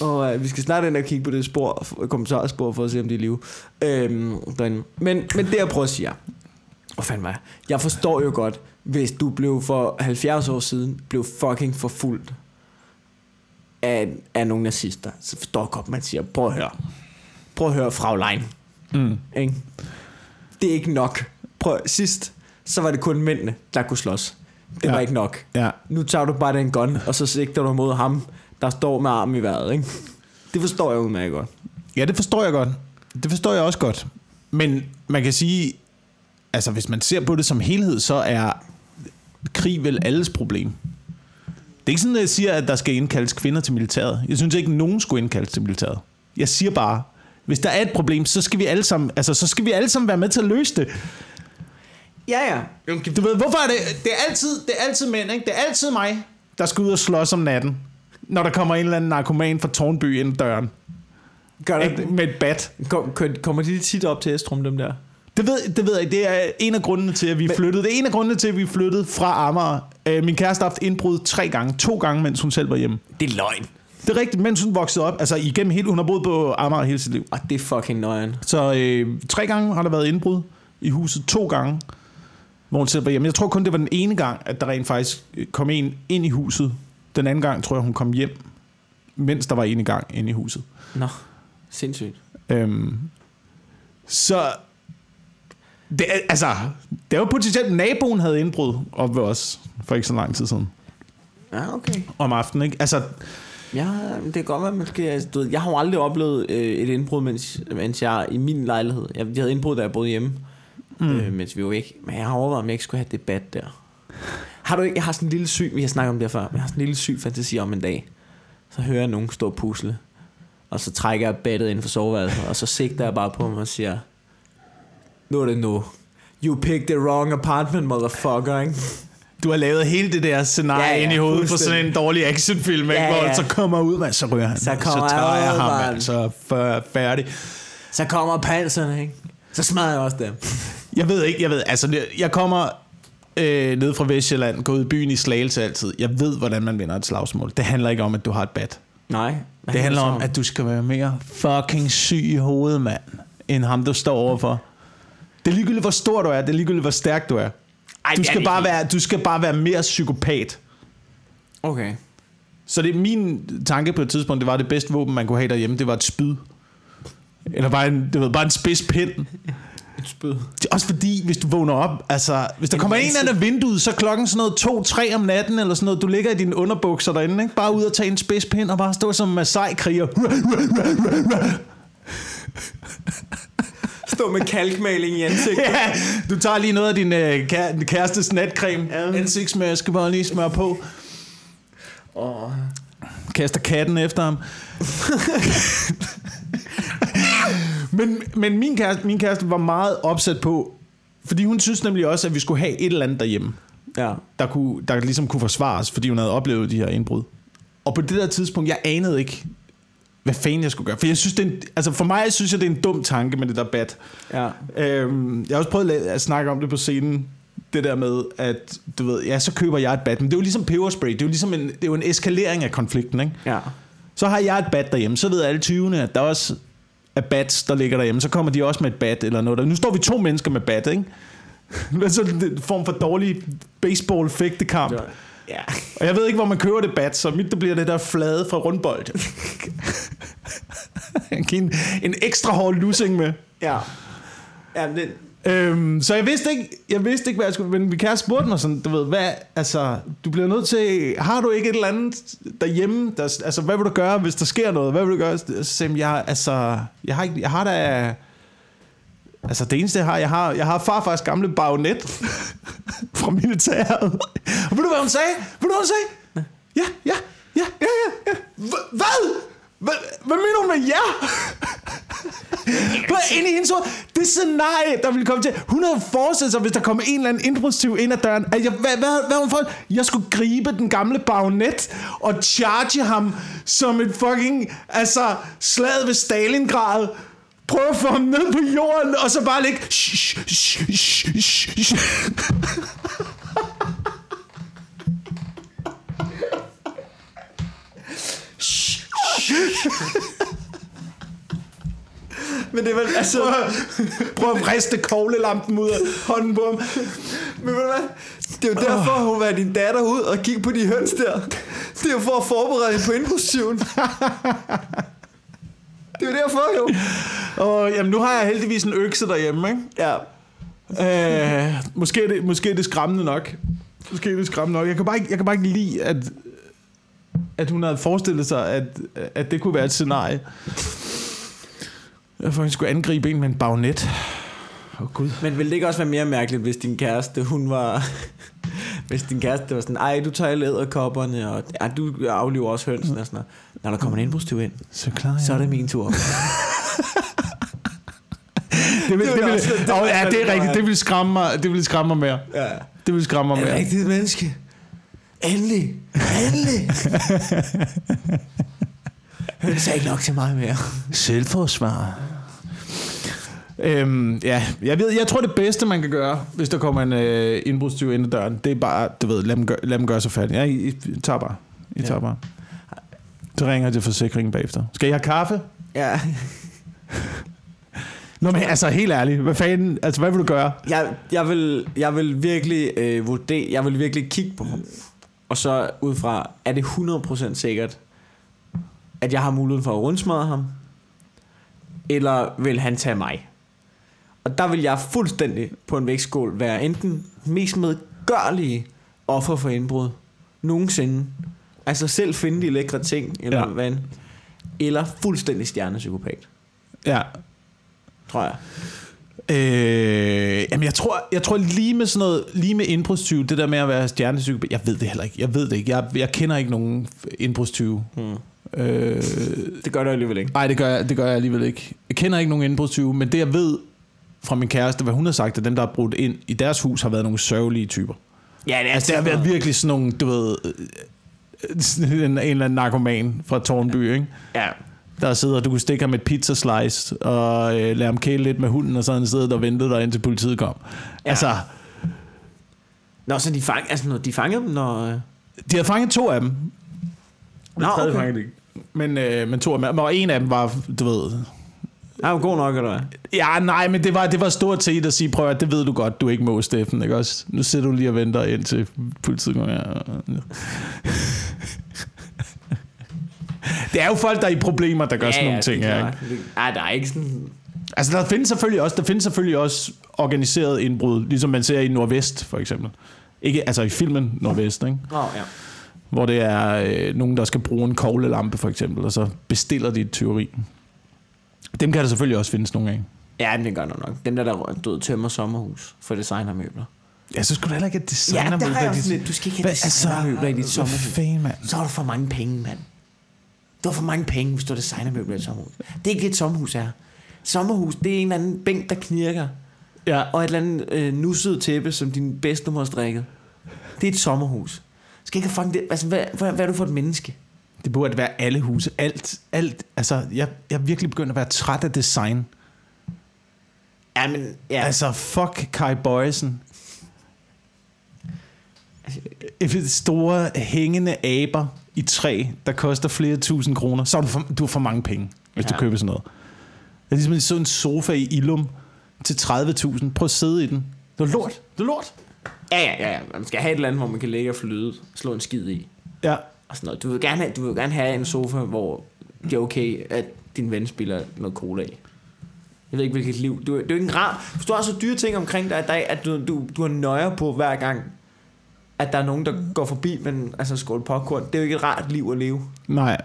Og uh, vi skal snart ind og kigge på det spor, kommentarspor, for at se, om de er i live. Øhm, derinde. men, men det jeg prøver at sige fanden var jeg? Jeg forstår jo godt, hvis du blev for 70 år siden, blev fucking forfulgt af, af nogle nazister, så forstår jeg godt, man siger, prøv at høre. Prøv at høre, Fraulein. Mm. Ikke? Det er ikke nok. Prøv, sidst, så var det kun mændene, der kunne slås. Det Ja. var ikke nok. Ja. Nu tager du bare den gun, og så sigter du mod ham, der står med armen i vejret, ikke? Det forstår jeg udmærket godt. ja, det forstår jeg godt. Det forstår jeg også godt. Men man kan sige, altså hvis man ser på det som helhed, så er krig vel alles problem. Det er ikke sådan, at jeg siger, at der skal indkaldes kvinder til militæret. Jeg synes ikke, at nogen skulle indkaldes til militæret. Jeg siger bare, hvis der er et problem, så skal vi alle sammen, altså, så skal vi alle sammen være med til at løse det. Ja, ja. Du ved, hvorfor er det? Det er altid, det er altid mænd, ikke? Det er altid mig, der skal ud og slås om natten, når der kommer en eller anden narkoman fra Tornby ind døren. Gør der, Ikke? Med et bat. kom, kom- kommer de tit op til Estrum, dem der? Det ved, det ved jeg, det er en af grundene til, at vi Men- flyttede. Det er en af grundene til, at vi flyttede fra Amager. Øh, min kæreste har haft indbrud tre gange. To gange, mens hun selv var hjemme. Det er løgn. Det er rigtigt, mens hun voksede op. Altså igennem hele, hun har boet på Amager hele sit liv. Og det er fucking nøjen. Så øh, tre gange har der været indbrud i huset. To gange, hvor hun selv var hjemme. Jeg tror kun, det var den ene gang, at der rent faktisk kom en ind i huset. Den anden gang tror jeg, hun kom hjem, mens der var en i gang inde i huset. Nå, sindssygt. Øhm, så det, altså, det var potentielt, naboen havde indbrud op ved os for ikke så lang tid siden. Ja, okay. Om aftenen, ikke? Altså, Ja, det kan godt være, man skal... Altså, du ved, jeg har jo aldrig oplevet øh, et indbrud, mens, mens jeg i min lejlighed... Jeg, jeg havde indbrud, da jeg boede hjemme, mm. øh, mens vi var væk. Men jeg har overvejet, om jeg ikke skulle have debat der. Har du ikke, jeg har sådan en lille syg, vi har snakket om det før, men jeg har sådan en lille syg fantasi om en dag. Så hører jeg nogen stå og pusle, og så trækker jeg battet ind for soveværelset, og så sigter jeg bare på mig og siger, nu er det nu. You picked the wrong apartment, motherfucker, ikke? Du har lavet hele det der scenarie Ja, ja, ind i hovedet for sådan en dårlig actionfilm, ikke? Ja, hvor ja. så kommer ud, man, så ryger han. Så kommer så tager jeg ud, ham, mand. mand. så er færdig. Så kommer panserne, ikke? Så smadrer jeg også dem. Jeg ved ikke, jeg ved, altså, jeg kommer øh, ned fra Vestjylland, går ud i byen i Slagelse altid. Jeg ved, hvordan man vinder et slagsmål. Det handler ikke om, at du har et bat. Nej. Det handler om, at du skal være mere fucking syg i hovedet, mand, end ham, du står overfor. Det er ligegyldigt, hvor stor du er. Det er ligegyldigt, hvor stærk du er. Ej, Du skal, bare være, du skal bare være mere psykopat. Okay. Så det er min tanke på et tidspunkt, det var det bedste våben, man kunne have derhjemme, det var et spyd. Eller bare en, det var bare en spids pind. Et spyd. Det er Også fordi, hvis du vågner op, altså, hvis der En kommer en masse- anden af vinduet, så klokken sådan noget 2-3 om natten, eller sådan noget, du ligger i dine underbukser derinde, ikke? Bare ud og tage en spidspind, og bare stå som en Masai-kriger. (laughs) Stå med kalkmaling i ansigtet. (laughs) Ja, du tager lige noget af din øh, kæ- kærestes natcreme, Ja. ansigtsmaske, bare lige smør på. Åh. kaster katten efter ham. men men min, kæreste, min kæreste var meget opsat på, fordi hun synes nemlig også, at vi skulle have et eller andet derhjemme, Ja. der, kunne, der ligesom kunne forsvares, fordi hun havde oplevet de her indbrud. Og på det der tidspunkt, jeg anede ikke, hvad fanden jeg skulle gøre. For jeg synes, det er en, altså for mig synes jeg, det er en dum tanke med det der bat. Ja. Øhm, jeg har også prøvet at, at snakke om det på scenen. Det der med, at du ved, ja, så køber jeg et bat. Men det er jo ligesom peberspray. Det er jo ligesom en, det er jo en eskalering af konflikten, ikke? Ja. Så har jeg et bat derhjemme. Så ved alle 20'erne, at der også er bats, der ligger derhjemme. Så kommer de også med et bat eller noget. Der. Nu står vi to mennesker med bat, ikke? (laughs) Men så en form for dårlig baseball-fægtekamp. Ja. Og jeg ved ikke, hvor man køber det bat, så mit det bliver det der flade fra rundbold. (laughs) (laughs) Jeg giver en, en ekstra hård lussing med. Ja. Ja, det, Øhm, så jeg vidste ikke, jeg vidste ikke, hvad jeg skulle, men min kæreste spurgte mig sådan, du ved, hvad, altså, du bliver nødt til, har du ikke et eller andet derhjemme, der, altså, hvad vil du gøre, hvis der sker noget, hvad vil du gøre? Så sagde jeg, altså, jeg har ikke, jeg har da, altså, det eneste, jeg har, jeg har, jeg har farfars gamle bajonet (laughs) fra militæret. Og ved du, hvad hun sagde? Ved du, hvad hun sagde? Ja, ja, ja, ja, ja, ja. Hva- Hvad? Hvad, hvad mener hun med ja? Hvad ind i hendes hoved? Det scenarie, der ville komme til. Hun havde forestillet sig, hvis der kom en eller anden impulsiv ind ad døren, at jeg, hvad, hvad, hvad var hun for? Jeg skulle gribe den gamle bajonet og charge ham som et fucking, altså, slaget ved Stalingrad. Prøve at få ham ned på jorden, og så bare ligge... men det var altså... Prøv, at- prøv at vriste koglelampen ud af hånden på ham. Men ved du hvad? Det er jo derfor, hun var din datter ud og kigge på de høns der. Det er jo for at forberede hende på indbrudstyven. Det er jo derfor, jo. Og jamen, nu har jeg heldigvis en økse derhjemme, ikke? Ja. Øh, måske, er det, måske er det skræmmende nok. Måske er det skræmmende nok. Jeg kan bare ikke, jeg kan bare ikke lide, at, at hun havde forestillet sig, at, at det kunne være et scenarie. Jeg faktisk skulle angribe en med en bagnet. Oh, gud. Men ville det ikke også være mere mærkeligt, hvis din kæreste, hun var... hvis din kæreste var sådan, ej, du tager alle æderkopperne, og ja, du afliver også hønsen og sådan noget. Når der kommer en indbrudstyv ind, Så jeg. så er det min tur. (laughs) det, vil, Det det, vil også- det oh, ja, det er rigtigt. Det vil skræmme mig, det vil skræmme mig mere. ja. Det vil skræmme mig Er mere. rigtigt menneske? Endelig. Endelig. (laughs) Høns er ikke nok til mig mere. Selvforsvar. Øhm, ja, jeg, ved, jeg tror det bedste man kan gøre, hvis der kommer en øh, indbrudstyv ind ad døren, det er bare, du ved, lad dem, gør, lad dem gøre sig færdig. Ja, I, I tager bare. I Ja. tager bare. Så ringer jeg til forsikringen bagefter. Skal I have kaffe? Ja. Nå, men altså helt ærligt, hvad fanden, altså hvad vil du gøre? Jeg, jeg, vil, jeg vil virkelig øh, vurdere, jeg vil virkelig kigge på ham. Og så ud fra, er det 100% sikkert, at jeg har muligheden for at rundsmadre ham? Eller vil han tage mig? Og der vil jeg fuldstændig på en vægtskål være enten mest medgørlige offer for indbrud nogensinde. Altså selv finde de lækre ting, eller Ja. hvad. Eller fuldstændig stjernepsykopat, Ja. tror jeg. Øh, jamen jeg tror, jeg tror lige med sådan noget, lige med indbrudstyve, det der med at være stjernepsykopat, jeg ved det heller ikke, jeg ved det ikke, jeg, jeg kender ikke nogen indbrudstyve. Hmm. Øh, Det gør du alligevel ikke. nej, det gør, jeg, det gør jeg alligevel ikke. Jeg kender ikke nogen indbrudstyve, men det jeg ved fra min kæreste, hvad hun har sagt, at dem, der har brudt ind i deres hus, har været nogle sørgelige typer. Ja, det er Altså, det har været virkelig sådan nogle, du ved, øh, en, en eller anden narkoman fra Tornby, ikke? Ja. Der sidder, du kunne stikke ham et pizza slice og øh, lade ham kæle lidt med hunden, og så han siddet og ventet der indtil politiet kom. Ja. Altså, Nå, så de, fang, altså, når de fangede dem, når... øh, de havde fanget to af dem. Nå, okay. fangede de ikke. Men, øh, men to af dem, og en af dem var, du ved... Ja, god nok, eller hvad? Ja, nej, men det var, det var stort set at sige, prøv at det ved du godt, du ikke må, Steffen, ikke også? Nu sidder du lige og venter indtil politiet kommer. Ja. (laughs) Det er jo folk, der er i problemer, der gør sådan nogle ting her, ikke? Nej, der er ikke sådan... Altså, der findes selvfølgelig også, der findes selvfølgelig også organiseret indbrud, ligesom man ser i Nordvest, for eksempel. Ikke, altså i filmen Nordvest, ikke? Nå, ja. Hvor det er øh, nogen, der skal bruge en koglelampe, for eksempel, og så bestiller de et tyveri. Dem kan der selvfølgelig også findes nogle af. Ja, men det gør nok. Dem der, der døde tømmer sommerhus for designermøbler. Ja, så skulle du heller ikke have designer Ja, der har jeg også sådan lidt, du skal ikke have designermøbler i dit sommerhus. fanden, mand? Så har du for mange penge, mand. Du har for mange penge, hvis du har designermøbler i et sommerhus. Det er ikke det, et sommerhus er. Sommerhus, det er en eller anden bænk, der knirker. Ja, Og et eller andet øh, nusset tæppe, som din bedstemor har strikket. Det er et sommerhus. Skal ikke fucking det. Altså, hvad, hvad, hvad er du for et menneske? det burde være alle huse. Alt, alt. Altså, jeg, jeg er virkelig begyndt at være træt af design. Ja, men... Ja, altså, Altså, fuck Kai Bøjsen. Store hængende aber i træ, der koster flere tusind kroner. Så har du for, du har for mange penge, hvis ja. Du køber sådan noget. Det er ligesom så en sofa i Ilum til 30.000. Prøv at sidde i den. Det er lort. Det er lort. ja, ja, ja. Man skal have et eller andet, hvor man kan ligge og flyde. Slå en skid i. Ja. Og sådan noget. Du vil gerne have, du vil gerne have en sofa, hvor det er okay, at din ven spiller noget cola i. Jeg ved ikke, hvilket liv. Du, det er jo ikke en rar... Hvis du har så dyre ting omkring dig, at, der, er- at du, du, du har nøjer på hver gang, at der er nogen, der går forbi, men altså skål popcorn. Det er jo ikke et rart liv at leve. Nej.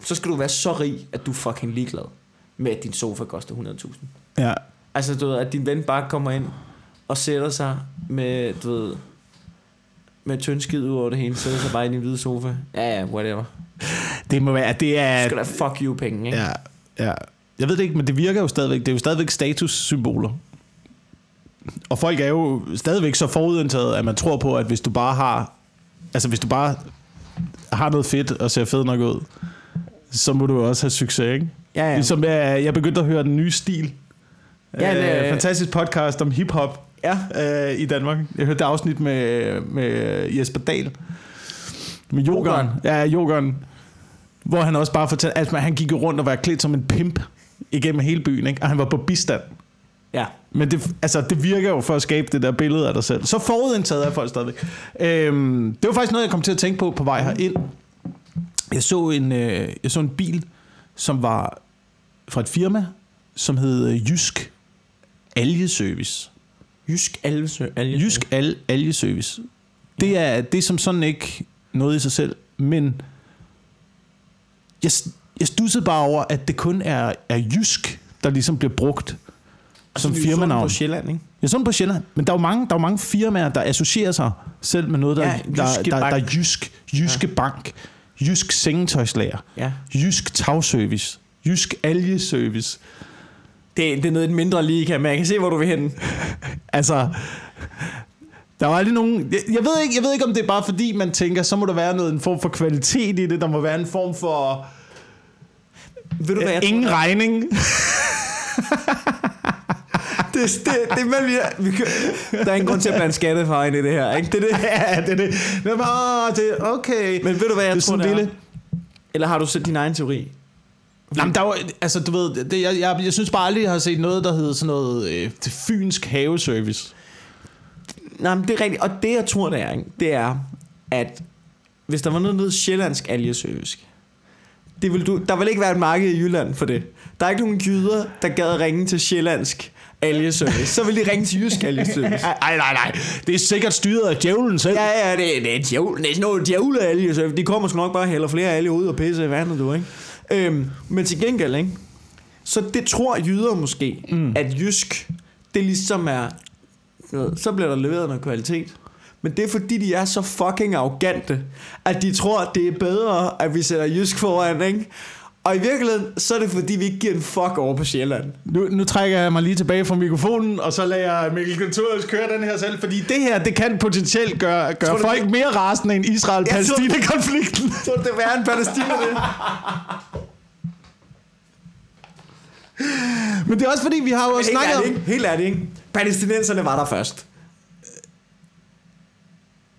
Så skal du være så rig, at du er fucking ligeglad med, at din sofa koster 100.000. Ja. Altså, du ved, at din ven bare kommer ind og sætter sig med, du ved, med tyndskid ud over det hele, sætter sig bare i din hvide sofa. Ja, ja, whatever. Det må være, det er... Skal der fuck you penge, ikke? Ja, ja. Jeg ved det ikke, men det virker jo stadigvæk. Det er jo stadigvæk statussymboler. Og folk er jo stadigvæk så forudindtaget, at man tror på, at hvis du bare har... Altså, hvis du bare har noget fedt og ser fed nok ud, så må du også have succes, ikke? Ja, ja. Ligesom jeg, jeg begyndte at høre den nye stil. Ja, det- øh, fantastisk podcast om hiphop Ja. øh, i Danmark. Jeg hørte det afsnit med, med Jesper Dahl. Med Jokeren. Ja, Jokeren. Hvor han også bare fortalte, at han gik rundt og var klædt som en pimp igennem hele byen, ikke? og han var på bistand. Ja. Men det, altså, det virker jo for at skabe det der billede af dig selv. Så forudindtaget er folk stadigvæk. Øhm, det var faktisk noget, jeg kom til at tænke på på vej herind. Jeg så en, øh, jeg så en bil, som var fra et firma, som hed øh, Jysk Algeservice. Jysk Algesø. Algesø. Jysk Al Algeservice. Det er, det er som sådan ikke noget i sig selv, men jeg, jeg stussede bare over, at det kun er, er jysk, der ligesom bliver brugt som firmanavn. på Sjælland, ikke? Jeg så den på Sjælland, men der er jo mange, der er jo mange firmaer, der associerer sig selv med noget, der, Ja, ja, der, der, der, Bank. er jysk. Jyske ja. Bank, Jysk Sengetøjslager, Ja. Jysk Tagservice, Jysk Algeservice. Det, det er noget i et mindre liga, men jeg kan se, hvor du vil hen. (laughs) Altså, der var aldrig nogen... Jeg, jeg, ved ikke, jeg ved ikke, om det er bare fordi, man tænker, så må der være noget, en form for kvalitet i det. Der må være en form for... Ved du, hvad jeg ingen tror, regning. (laughs) det, det, det, er mellem, vi der er ingen grund til at blande skattefar ind i det her, ikke? Det er det. ja, det er det. er bare, det er okay. Men ved du, hvad jeg det tror, det er? lille... Eller har du selv din egen teori? Jamen, der var, altså, du ved, det, jeg, jeg, jeg synes bare aldrig, jeg har set noget, der hedder sådan noget øh, det fynsk haveservice. Nej, men det er rigtigt. Og det, jeg tror, det er, ikke? det er, at hvis der var noget nede sjællandsk algeservice, det vil du, der vil ikke være et marked i Jylland for det. Der er ikke nogen jyder, der gad ringe til sjællandsk algeservice. Så vil de ringe til jysk algeservice. (laughs) Nej, nej, nej. Det er sikkert styret af djævlen selv. Ja, ja, det, det er djævl, det er sådan noget djævle algeservice. De kommer sgu nok bare og hælder flere alge ud og pisse i vandet, du, ikke? Øhm, men til gengæld, ikke? Så det tror jyder måske, mm. at jysk, det ligesom er, ved, så bliver der leveret noget kvalitet. Men det er fordi, de er så fucking arrogante, at de tror, det er bedre, at vi sætter jysk foran, ikke? Og i virkeligheden, så er det fordi, vi ikke giver en fuck over på Sjælland. Nu, nu trækker jeg mig lige tilbage fra mikrofonen, og så lader jeg Mikkel Kulturius køre den her selv, fordi det her, det kan potentielt gøre, gøre Tror folk det- mere rasende end Israel-Palæstina-konflikten. Så det er værre end Palæstina, det. Men det er også fordi, vi har jo Helt snakket om... ærligt, ikke? Helt ærligt, ikke? Palæstinenserne var der først.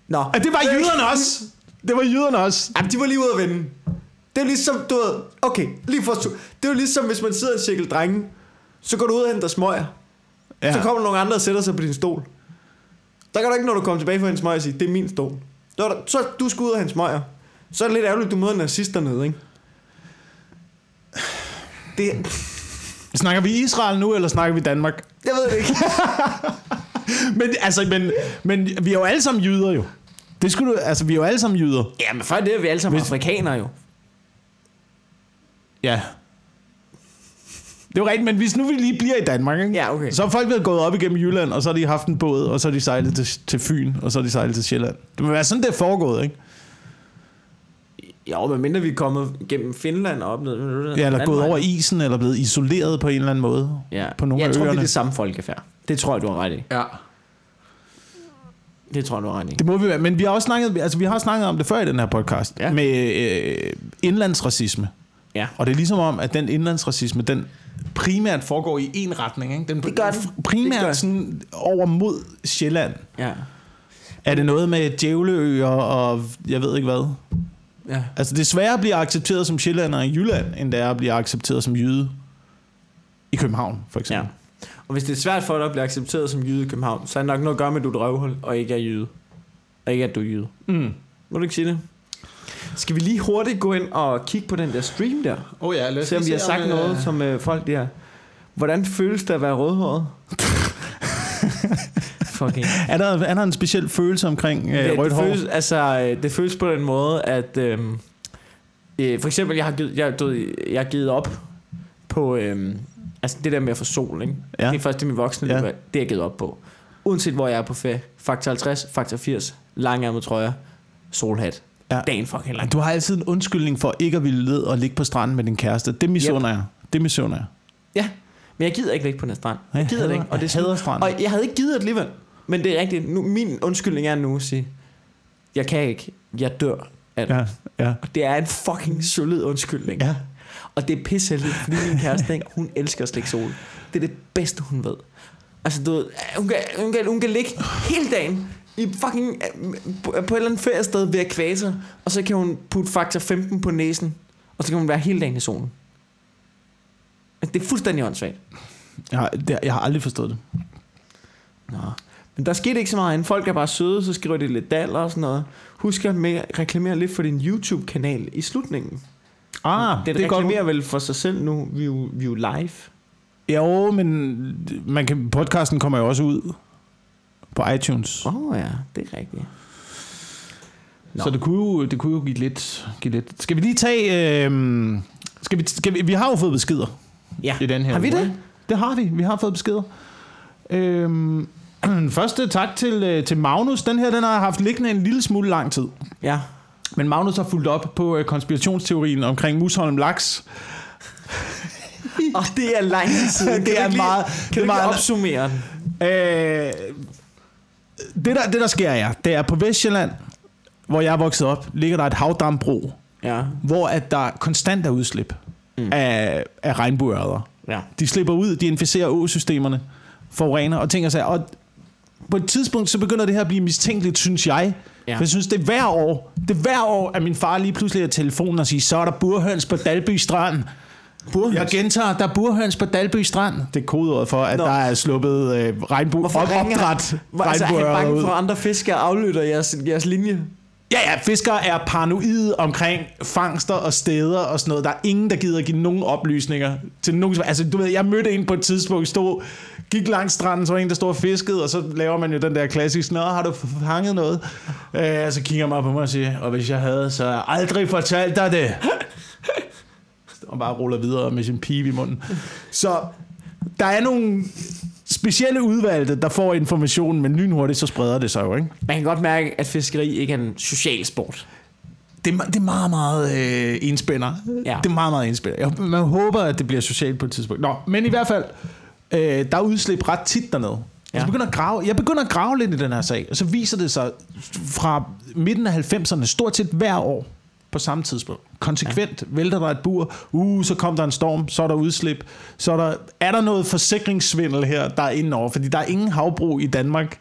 Nå. At det var jyderne også. Det var jyderne også. Jamen, de var lige ude at vinde. Det er ligesom, du ved, okay, lige for, det er jo ligesom, hvis man sidder i en cirkel drenge, så går du ud og henter smøger. Ja. Så kommer der nogle andre og sætter sig på din stol. Der kan du ikke, når du kommer tilbage fra en smøger, sige, det er min stol. Så, er der, så du skal ud og hente smøger. Så er det lidt ærgerligt, du møder nazister nede, ikke? Det, Snakker vi Israel nu, eller snakker vi Danmark? jeg ved det ikke. (laughs) Men, altså, men, men vi er jo alle sammen jyder jo. Det skulle du, altså, vi er jo alle sammen jyder. Ja, men før det er vi alle sammen Hvis- afrikanere jo. Ja. Det er jo rigtigt, men hvis nu vi lige bliver i Danmark, ikke? Ja, okay. så er folk været gået op igennem Jylland, og så har de haft en båd, og så har de sejlet til, til Fyn, og så har de sejlet til Sjælland. Det må være sådan, det er foregået, ikke? Jo, men mindre vi er kommet gennem Finland og oplevet... Ja, eller gået over isen, eller blevet isoleret på en eller anden måde. ja. på nogle jeg af tror, det er øerne. det samme folkefærd. Det tror jeg, du har ret i. Ja. Det tror jeg, du har ret i. Det må vi være. Men vi har også snakket, altså, vi har snakket om det før i den her podcast, Ja. med øh, indlandsracisme. Ja. Og det er ligesom om, at den indlandsracisme, den primært foregår i en retning. Ikke? Den Det gør den. primært Det gør sådan over mod Sjælland. Ja. Er det noget med djævleøer og jeg ved ikke hvad? Ja. Altså det er sværere at blive accepteret som sjællander i Jylland, end det er at blive accepteret som jyde i København, for ja. eksempel. Og hvis det er svært for dig at blive accepteret som jyde i København, så er det nok noget at gøre med, at du er et røvhul, og ikke er jyde. Og ikke at du er jyde. Mm. Må du ikke sige det? Skal vi lige hurtigt gå ind og kigge på den der stream der? Oh ja, lad os Se om vi har sagt noget, som øh, folk der... Hvordan føles det at være rødhåret? (laughs) Fucking. Er der, er der en speciel følelse omkring øh, det, rødt det, hår? føles, altså, øh, det føles på den måde, at øhm, øh, for eksempel, jeg har, givet, jeg, du, jeg har givet op på øhm, altså det der med at få sol, ikke? Ja. Det er først i min voksne Ja. liv, det har jeg givet op på. Uanset hvor jeg er på ferie. Faktor 50, faktor 80, langærmet trøjer, solhat. Ja. Dagen fucking lang. Du har altid en undskyldning for ikke at ville ned og ligge på stranden med din kæreste. Det misunder jeg. Det misunder jeg. Ja, men jeg gider ikke ligge på den strand. Jeg Jeg gider det hader- ikke. Og, det er hader stranden. og jeg havde ikke givet det alligevel. Men det er rigtigt. Nu, min undskyldning er nu at sige, jeg kan ikke. Jeg dør af det. Ja, ja, Og det er en fucking solid undskyldning. ja. Og det er pisseheldigt, fordi min kæreste, ikke, hun elsker at slikke sol. Det er det bedste, hun ved. Altså, du ved, hun kan, hun kan, hun kan ligge hele dagen i fucking, øh, på et eller andet feriested ved ekvator, og så kan hun putte faktor 15 på næsen, og så kan hun være hele dagen i solen. Det er fuldstændig åndssvagt. Jeg har, det, jeg har aldrig forstået det. Nå. Men der skete ikke så meget, folk er bare søde, så skriver de lidt daller og sådan noget. Husk at med, reklamere lidt for din YouTube-kanal i slutningen. Ah, Den det er godt. reklamerer vel for sig selv nu, vi er jo, vi er jo live. Jo, men man kan, podcasten kommer jo også ud på iTunes. Åh oh, ja, det er rigtigt. Nå. Så det kunne, jo, det kunne jo give lidt, give lidt. Skal vi lige tage... Øh, skal vi, skal vi, vi har jo fået beskeder Ja, i den her har vi uge, det? Det har vi. Vi har fået beskeder. Øhm, (clears throat) første tak til, øh, til Magnus. Den her den har jeg haft liggende en lille smule lang tid. Ja. Men Magnus har fulgt op på øh, konspirationsteorien omkring Musholm Laks. Og det er lang tid siden. (laughs) Det er ikke lige- meget- Kan det du er meget- opsummere den? Øh, det, der, det der sker er, det er på Vestjylland, hvor jeg er vokset op, ligger der et havdambro, Ja. hvor at der konstant er udslip mm. af, af regnbueørder. Ja. De slipper ud, de inficerer åsystemerne, forurener og ting og sager. Og på et tidspunkt, så begynder det her at blive mistænkeligt, synes jeg. Ja. For jeg synes, det er hver år, det er hver år, at min far lige pludselig er telefonen og siger, så er der burhøns på Dalby Strand. Burhøns? Jeg gentager, der er burhøns på Dalby Strand. Det er kodeordet for, at Nå. Der er sluppet øh, regnbue, op, ringer opdræt han? Hvor- Altså, er han bange for, at andre fiskere aflytter jeres, jeres linje? Ja, ja, fiskere er paranoide omkring fangster og steder og sådan noget. Der er ingen, der gider give nogen oplysninger til nogen. Altså, du ved, jeg mødte en på et tidspunkt, stod, gik langs stranden, så var en, der stod og fiskede, og så laver man jo den der klassiske, Nå, har du fanget noget? Øh, så kigger man op på mig og siger, og hvis jeg havde, så har jeg aldrig fortalt dig det. (laughs) og bare ruller videre med sin pibe i munden. Så der er nogle specielle udvalgte, der får informationen, men lynhurtigt så spreder det sig jo, ikke? Man kan godt mærke, at fiskeri ikke er en social sport. Det, er- det er meget, meget øh, enspænder. Ja. Det er meget, meget enspænder. Jeg, man håber, at det bliver socialt på et tidspunkt. Nå, men i hvert fald, øh, der er udslip ret tit dernede. Ja. Ja. Jeg, begynder at grave, jeg begynder at grave lidt i den her sag, og så viser det sig fra midten af 90'erne, stort set hver år på samme tidspunkt. Konsekvent ja. vælter der et bur, uh, så kom der en storm, så er der udslip, så er der, er der noget forsikringssvindel her, der er indenover, fordi der er ingen havbrug i Danmark,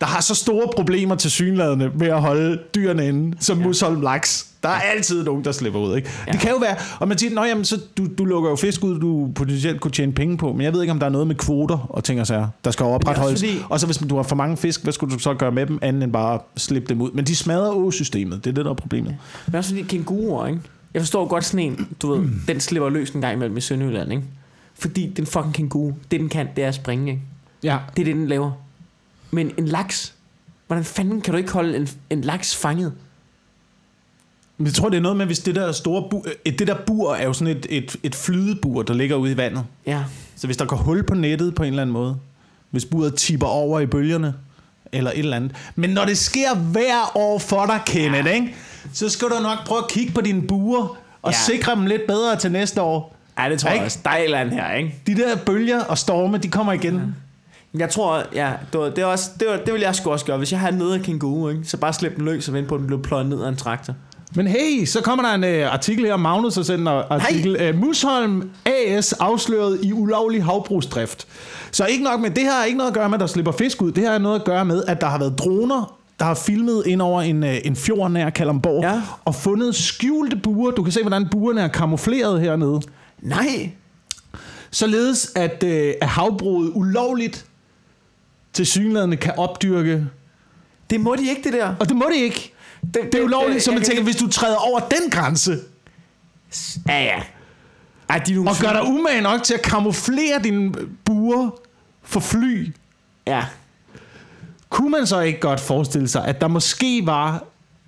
der har så store problemer til synladende med at holde dyrene inde, som ja. Musholm Laks. Der er altid nogen, der slipper ud. Ikke? Ja. Det kan jo være, og man siger, at så du, du lukker jo fisk ud, du potentielt kunne tjene penge på, men jeg ved ikke, om der er noget med kvoter og ting og sager, der skal opretholdes. fordi- Og så hvis du har for mange fisk, hvad skulle du så gøre med dem, andet end bare slippe dem ud? Men de smadrer åsystemet, det er det, der er problemet. Men også fordi kænguruer, ikke? Jeg forstår godt sådan en, du ved, den slipper løs en gang imellem i Sønderjylland, ikke? Fordi den fucking kænguru, det den kan, det er at springe, ikke? Ja. Det er det, den laver. Men en laks, hvordan fanden kan du ikke holde en, en laks fanget? Jeg tror, det er noget med, hvis det der store bur, et, det der bur er jo sådan et, et, et flydebur, der ligger ude i vandet. Ja. Så hvis der går hul på nettet på en eller anden måde, hvis buret tipper over i bølgerne, eller et eller andet. Men når det sker hver år for dig, Kenneth, ja. ikke? så skal du nok prøve at kigge på dine buer, og ja. Sikre dem lidt bedre til næste år. Ja, det tror jeg Ikke? også. Der er et eller andet her, ikke? De der bølger og storme, de kommer igen. Ja. Jeg tror, ja, det, var, det, er også, det, var, det vil jeg sgu også gøre. Hvis jeg har nede af kænguru, ikke? så bare slip den løs og vente på, at den bliver pløjet ned af en traktor. Men hey, så kommer der en uh, artikel her, Magnus har sendt en artikel. Uh, Musholm AS afsløret i ulovlig havbrugsdrift. Så ikke nok med, det her har ikke noget at gøre med, at der slipper fisk ud. Det her har noget at gøre med, at der har været droner, der har filmet ind over en, uh, en fjord nær Kalamborg, Ja. og fundet skjulte buer. Du kan se, hvordan buerne er kamufleret hernede. Nej! Således at, uh, at havbruget ulovligt til synlædende kan opdyrke. Det må de ikke, det der. Og det må det ikke. Det, Det er ulovligt, så jeg man tænker, hvis du træder over den grænse, Ja, ja. Ej, de og gør dig umage nok til at kamuflere dine buer for fly, Ja. kunne man så ikke godt forestille sig, at der måske var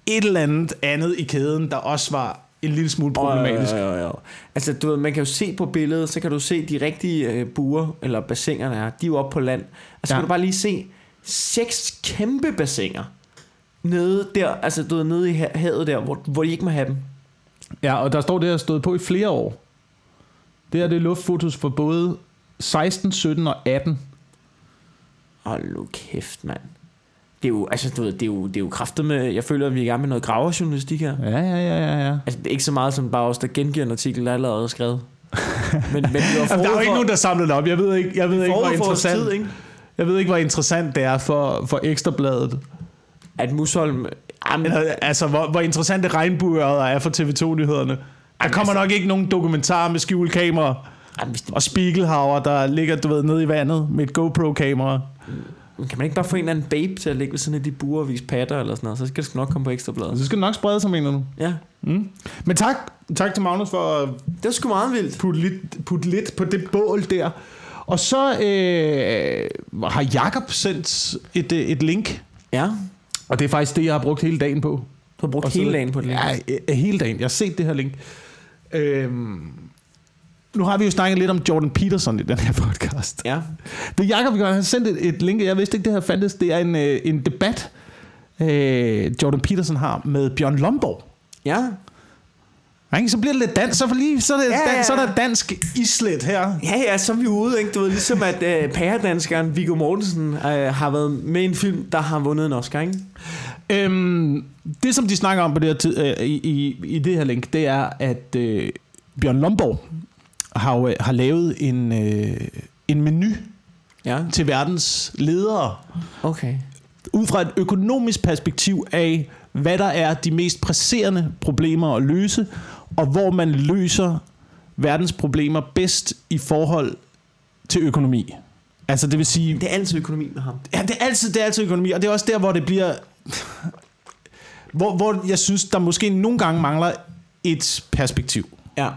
et eller andet andet i kæden, der også var en lille smule problematisk? Jo, jo, jo, jo. Altså, du ved, man kan jo se på billedet, så kan du se de rigtige øh, buer, eller bassinerne er, de er jo oppe på land. Og så Ja. ja. kan du bare lige se seks kæmpe bassiner nede der, altså du ved, nede i ha- havet der, hvor, hvor de ikke må have dem. Ja, og der står det her stået på i flere år. Det her det er luftfotos for både 16, 17 og 18. Hold nu kæft, mand. Det er jo, altså, du ved, det er jo, det er jo kraftet med, jeg føler, at vi er i gang med noget graverjournalistik her. Ja, ja, ja, ja, ja. Altså, det er ikke så meget som bare os, der gengiver en artikel, der er allerede skrevet. (laughs) Men, men vi var Jamen, der er jo ikke nogen, der samler det op. Jeg ved ikke, jeg ved ikke hvor interessant, tid, ikke? jeg ved ikke, hvor interessant det er for, for Ekstrabladet. At Musholm... Jamen, Eller, altså, hvor, hvor interessante regnbueører er for TV2-nyhederne. Der kommer nok ikke nogen dokumentar med skjult kamera jamen, hvis det, og Spiegelhauer, der ligger, du ved, nede i vandet med et GoPro-kamera. kan man ikke bare få en eller anden babe til at ligge ved sådan af de buer og vise patter eller sådan noget, så skal det nok komme på ekstrabladet. Så skal det nok sprede sig, mener du. Ja, Mm. Men tak, tak til Magnus for at det var sgu meget vildt. putte lidt, putte lidt på det bål der. Og så øh, har Jakob sendt et, øh, et link, Ja, og det er faktisk det, jeg har brugt hele dagen på. du har brugt Og så- hele dagen på det. Ja, øh, hele dagen. Jeg har set det her link. Øhm, nu har vi jo snakket lidt om Jordan Peterson i den her (laughs) podcast. Ja, Det Jacob gør, han sendte et, et link, jeg vidste ikke, det her fandtes. Det er en, øh, en debat, øh, Jordan Peterson har med Bjørn Lomborg. ja. Ikke? Så bliver det lidt dansk, så, for lige, så, er det, Ja, ja, så er der dansk islet her. Ja, ja, så er vi ude, ikke? Du ved, ligesom at øh, pæredanskeren Viggo Mortensen øh, har været med i en film, der har vundet en Oscar, ikke? Øhm, det, som de snakker om på det her tid, øh, i, i, i det her link, det er, at øh, Bjørn Lomborg har, øh, har lavet en, øh, en menu Ja, til verdens ledere, okay. ud fra et økonomisk perspektiv af, hvad der er de mest presserende problemer at løse, og hvor man løser verdens problemer bedst i forhold til økonomi. Altså det vil sige, Det er altid økonomi med ham. Ja, det er altid, det er altid økonomi, og det er også der, hvor det bliver... Hvor, hvor jeg synes, der måske nogle gange mangler et perspektiv. Ja.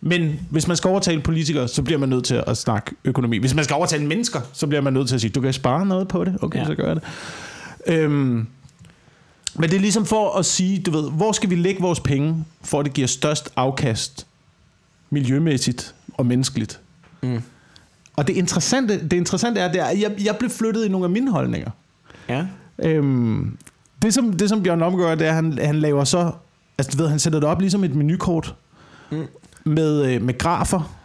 Men hvis man skal overtale politikere, så bliver man nødt til at snakke økonomi. Hvis man skal overtale mennesker, så bliver man nødt til at sige, du kan spare noget på det. Okay, Ja. så gør jeg det. Øhm, men det er ligesom for at sige, du ved, hvor skal vi lægge vores penge, for at det giver størst afkast miljømæssigt og menneskeligt. Mm. Og det interessante, det interessante er, det er at jeg, jeg blev flyttet i nogle af mine holdninger. Ja. Øhm, det, som, det som Bjørn Omgaard, det er, at han, han laver så... Altså, du ved, han sætter det op ligesom et menukort Mm. med, øh, med grafer,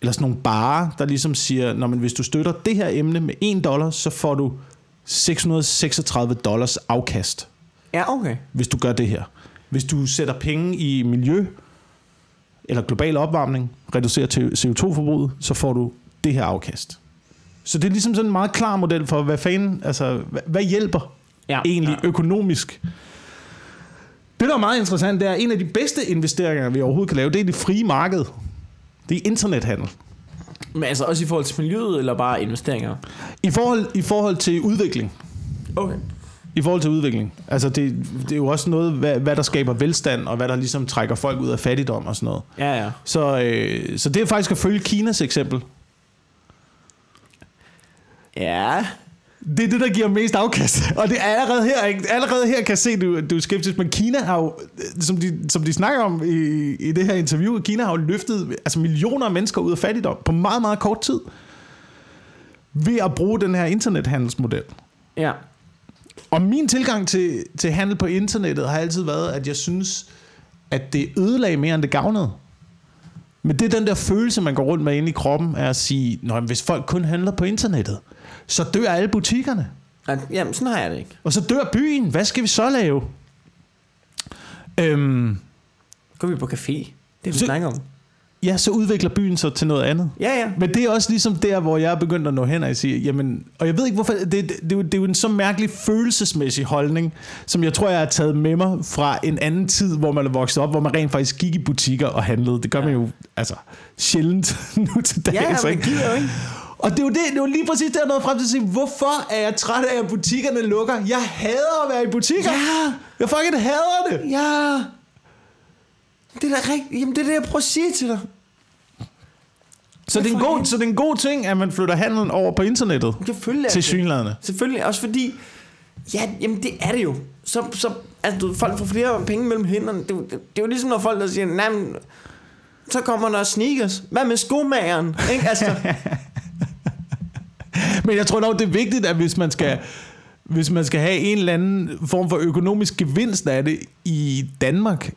eller sådan nogle barer, der ligesom siger, når man, hvis du støtter det her emne med 1 dollar, så får du 636 dollars afkast, Ja, okay. hvis du gør det her. Hvis du sætter penge i miljø, eller global opvarmning, reducerer til CO2-forbruget, så får du det her afkast. Så det er ligesom sådan en meget klar model for, hvad fanden, altså, hvad, hvad hjælper Ja. egentlig Ja. økonomisk. Det, der er meget interessant, det er, at en af de bedste investeringer, vi overhovedet kan lave, det er det frie marked. Det er internethandel. Men altså også i forhold til miljøet, eller bare investeringer? I forhold, I forhold til udvikling. Okay. I forhold til udvikling. Altså, det, det er jo også noget, hvad, hvad der skaber velstand, og hvad der ligesom trækker folk ud af fattigdom og sådan noget. Ja, ja. Så, øh, så det er faktisk at følge Kinas eksempel. Ja. Det er det, der giver mest afkast. (laughs) Og det er allerede her, ikke? allerede her kan jeg se, du, du er skeptisk, men Kina har jo, som de, som de snakker om i, i det her interview, Kina har jo løftet altså millioner af mennesker ud af fattigdom på meget, meget kort tid. Ved at bruge den her internethandelsmodel. Ja. Og min tilgang til, til handel på internettet har altid været, at jeg synes, at det ødelagde mere, end det gavnede. Men det er den der følelse, man går rundt med inde i kroppen, er at sige, Nå, hvis folk kun handler på internettet, så dør alle butikkerne. Ja, Jamen, sådan har jeg det ikke. Og så dør byen. Hvad skal vi så lave? Øhm, Går vi på café? Det er vi Så- snakker om. Ja, så udvikler byen sig til noget andet. Ja, ja. Men det er også ligesom der, hvor jeg er begyndt at nå hen og sige, jamen, og jeg ved ikke hvorfor, det, det, det, er jo- det er jo en så mærkelig følelsesmæssig holdning, som jeg tror, jeg har taget med mig fra en anden tid, hvor man er vokset op, hvor man rent faktisk gik i butikker og handlede. Det gør Ja. man jo altså sjældent (laughs) nu til dags. Ja, ja, ikke? gider jo ikke. Og det er jo det, det er jo lige præcis det, jeg nåede frem til at sige, hvorfor er jeg træt af, at butikkerne lukker? Jeg hader at være i butikker. Ja. Jeg fucking hader det. Ja. Det er da rigtigt. Jamen, det er det, jeg prøver at sige til dig. Så det, er en god, så det er en god ting, at man flytter handelen over på internettet. Selvfølgelig Til synlædende. Selvfølgelig, også fordi... Ja, jamen det er det jo. Så, så altså, du, folk får flere penge mellem hænderne. Det, er jo- det, det er jo ligesom, når folk der siger, nej, men, så kommer der sneakers. Hvad med skomageren? Ikke? Altså, (laughs) Men jeg tror nok, det er vigtigt, at hvis man skal, hvis man skal have en eller anden form for økonomisk gevinst af det i Danmark,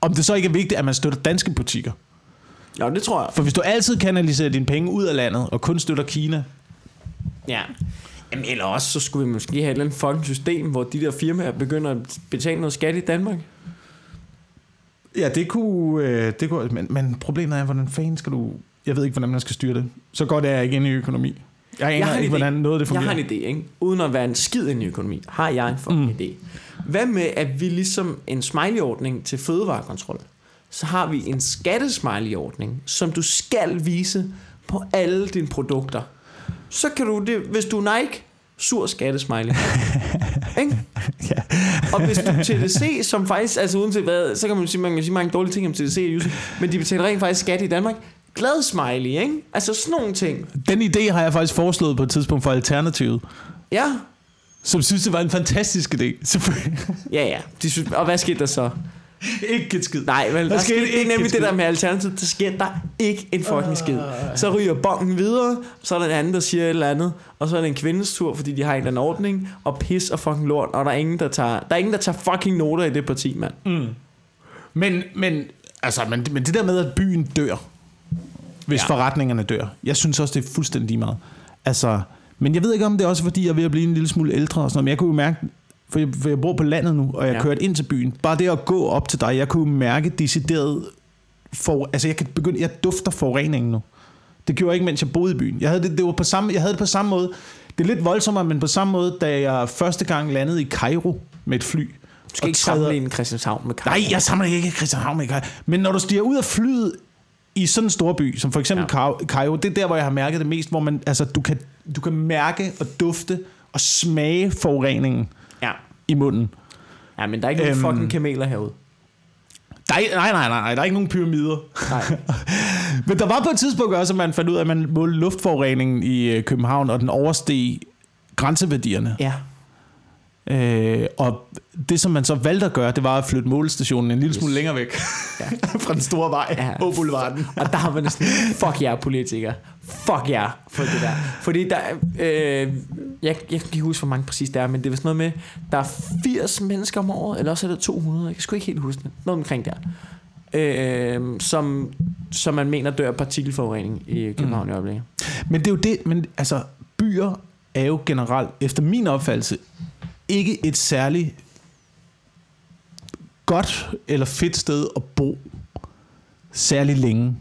om det så ikke er vigtigt, at man støtter danske butikker. Jo, det tror jeg. For hvis du altid kanaliserer dine penge ud af landet, og kun støtter Kina, Ja. Jamen, eller også, så skulle vi måske have et eller andet fucking system, hvor de der firmaer begynder at betale noget skat i Danmark. ja, det kunne... Øh, det kunne men, men problemet er, hvordan fanden skal du... Jeg ved ikke, hvordan man skal styre det. Så godt er jeg ikke inde i økonomi. Jeg aner har en ikke, hvordan noget af det Jeg fungerer. har en idé, ikke? Uden at være en skid ind i økonomi, har jeg en fucking mm. idé. Hvad med, at vi ligesom en smiley-ordning til fødevarekontrol, så har vi en skattesmiley-ordning, som du skal vise på alle dine produkter. Så kan du det, hvis du er Nike, sur skattesmiley. (laughs) ikke? Ja. Og hvis du er TDC, som faktisk, altså uanset hvad, så kan man sige, man kan sige mange dårlige ting om TDC men de betaler rent faktisk skat i Danmark. Glad smiley, ikke? Altså sådan nogle ting. Den idé har jeg faktisk foreslået på et tidspunkt for Alternativet, Ja, som synes, det var en fantastisk idé. Ja, ja. De synes, og hvad skete der så? Ikke et skid. Nej, vel, der, Der skete skete, det er ikke nemlig et det der med alternativet. Der sker der ikke en fucking skid. Så ryger bongen videre, så er der en anden, der siger et eller andet, og så er det en kvindes tur, fordi de har en eller anden ordning, og pis og fucking lort, og der er ingen, der tager, der er ingen, der tager fucking noter i det parti, mand. Men, men, altså, men, men det der med, at byen dør, hvis Ja. forretningerne dør, jeg synes også, det er fuldstændig meget. Altså, men jeg ved ikke, om det er også fordi, jeg er ved at blive en lille smule ældre og sådan noget, men jeg kunne jo mærke, for jeg, for jeg bor på landet nu, og jeg Ja. ja. kørt ind til byen. Bare det at gå op til dig, jeg kunne mærke decideret, for, altså jeg kan begynde, jeg dufter forureningen nu. Det gjorde jeg ikke, mens jeg boede i byen. Jeg havde det, det var på samme, jeg havde det på samme måde. Det er lidt voldsommere, men på samme måde, da jeg første gang landede i Cairo med et fly. Du skal ikke sammenligne Christianshavn med Kairo. Nej, jeg samler ikke Christianshavn med Cairo. Men når du stiger ud af flyet i sådan en stor by, som for eksempel Ja. Cairo, det er der, hvor jeg har mærket det mest, hvor man, altså, du, kan, du kan mærke og dufte og smage forureningen. I munden. ja, men der er ikke nogen Øhm. fucking kameler herude. Der er, nej, nej, nej, nej, der er ikke nogen pyramider. Nej. (laughs) Men der var på et tidspunkt også, at man fandt ud af, at man målte luftforureningen i øh, København, og den oversteg grænseværdierne. Ja. Øh, og det, som man så valgte at gøre, det var at flytte målestationen en lille smule Yes. længere væk Ja. (laughs) fra den store vej Ja. på boulevarden. Og der har man sådan, fuck jer politikere. Fuck jer for det der. Fordi der, øh, jeg, jeg kan ikke huske, hvor mange præcis der er, men det er vist noget med, der er 80 mennesker om året, eller også er det 200, jeg kan sgu ikke helt huske det. Noget omkring der. Øh, som, som man mener dør partikelforurening i København mm. i øjeblikket. Men det er jo det, men altså, byer er jo generelt, efter min opfattelse, ikke et særligt godt eller fedt sted at bo særlig længe.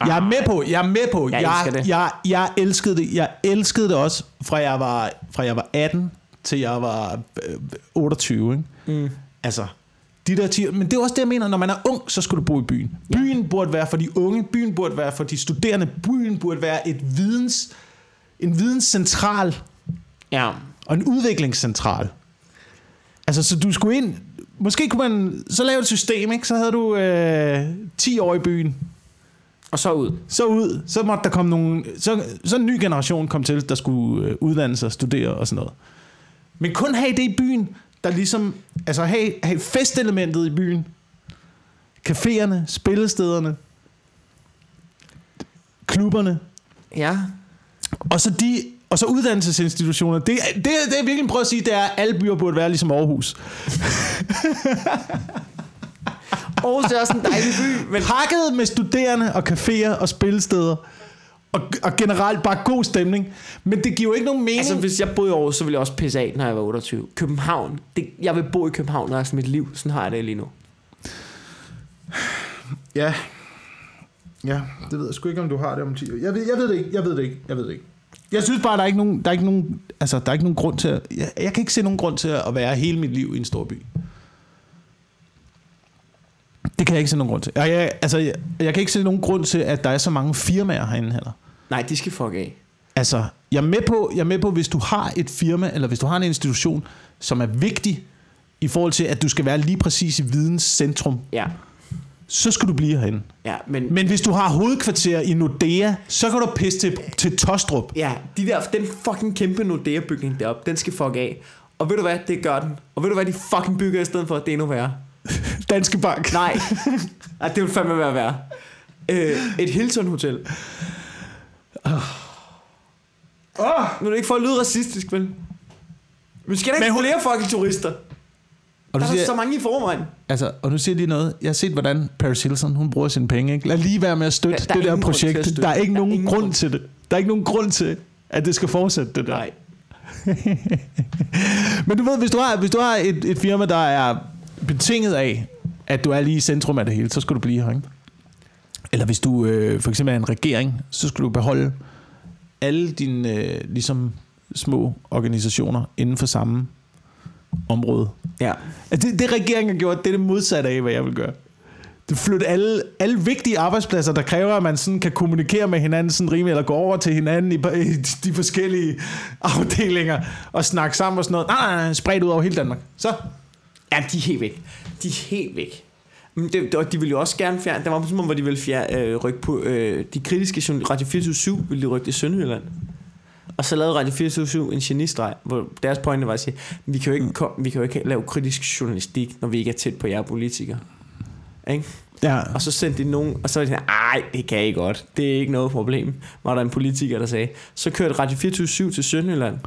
Jeg er med på, jeg er med på. Jeg jeg, elsker det. Jeg, jeg elskede det. Jeg elskede det også fra jeg var fra jeg var 18 til jeg var øh, 28, ikke? Mm. Altså, de der 10, men det er også det, jeg mener, når man er ung, så skal du bo i byen. Ja. Byen burde være for de unge, byen burde være for de studerende, byen burde være et videns, en videnscentral Ja. og en udviklingscentral. Altså, så du skulle ind, måske kunne man så lave et system, ikke? Så havde du øh, 10 år i byen, Og så ud. så ud, så måtte der komme nogle, så, så en ny generation kom til, der skulle øh, uddanne sig, studere og sådan noget. Men kun have det i byen, der ligesom, altså have, have festelementet i byen. Caféerne, spillestederne, klubberne, Ja. og så de, og så uddannelsesinstitutioner. Det, det, det jeg virkelig prøver at sige, det er, at alle byer burde være ligesom Aarhus. (laughs) Aarhus er også en dejlig by, men Pakket med studerende og caféer og spillesteder. Og, og generelt bare god stemning. Men det giver jo ikke nogen mening. Altså, hvis jeg boede i Aarhus, så ville jeg også pisse af, når jeg var 28. København. Det, jeg vil bo i København resten af mit liv. Sådan har jeg det lige nu. Ja. Ja, det ved jeg sgu ikke, om du har det om 10 år. Jeg ved, jeg ved det ikke, jeg ved det ikke, jeg ved det ikke. Jeg synes bare, der er ikke nogen, der er ikke nogen, altså, der er ikke nogen grund til at, jeg, jeg kan ikke se nogen grund til at være hele mit liv i en stor by. Det kan jeg ikke se nogen grund til. Jeg, jeg, altså, jeg, jeg kan ikke se nogen grund til, at der er så mange firmaer herinde heller. Nej, de skal fuck af. Altså, jeg er med på, jeg er med på, hvis du har et firma, eller hvis du har en institution, som er vigtig i forhold til, at du skal være lige præcis i videns centrum, Ja. så skal du blive herinde. Ja, men, Men hvis du har hovedkvarter i Nordea, så kan du pisse til, til Tostrup. ja, de der, den fucking kæmpe Nordea-bygning deroppe, den skal fuck af. Og ved du hvad, det gør den. Og ved du hvad, de fucking bygger i stedet for, det er endnu værre. (laughs) Danske Bank. Nej, Ej, det vil fandme være værre. Øh, et Hilton Hotel. Oh. Nu er det ikke for at lyde racistisk, vel? Men skal der ikke Men hun- flere fucking turister? Og, Der du er siger, så mange i forvejen. altså, og nu siger lige noget. Jeg har set, hvordan Paris Hilton hun bruger sine penge. Ikke? Lad lige være med at støtte Der- der er det der projekt. støtte. Der er ikke Der er nogen ingen grund grund. til det. Der er ikke nogen grund til, at det skal fortsætte det der. Nej. (laughs) Men du ved, hvis du har, hvis du har et, et firma, der er betinget af, at du er lige i centrum af det hele, så skal du blive her, ikke? Eller hvis du øh, for eksempel er en regering, så skal du beholde alle dine øh, ligesom små organisationer inden for samme område. Ja. Altså, Det, det regeringen har gjort, det er det modsatte af, hvad jeg vil gøre. Det flytter alle, alle vigtige arbejdspladser, der kræver, at man sådan kan kommunikere med hinanden sådan rimelig, eller gå over til hinanden i, i de forskellige (laughs) afdelinger, og snakke sammen og sådan noget. Nej, nej, nej, spredt ud over hele Danmark. Så. Ja, de er helt væk. De er helt væk. Men det, det, og de ville jo også gerne fjerne, der var på hvor de ville fjerne, øh, rykke på, øh, de kritiske Radio 24 ville de rykke til Sønderjylland. Og så lavede Radio 24 en genistreg, hvor deres pointe var at sige, vi kan jo ikke, kom, vi kan jo ikke lave kritisk journalistik, når vi ikke er tæt på jer politikere. Ikke? Ja. Og så sendte de nogen, og så var de sådan, ej, det kan I godt. Det er ikke noget problem. Var der en politiker, der sagde. Så kørte Radio 24 til Sønderjylland,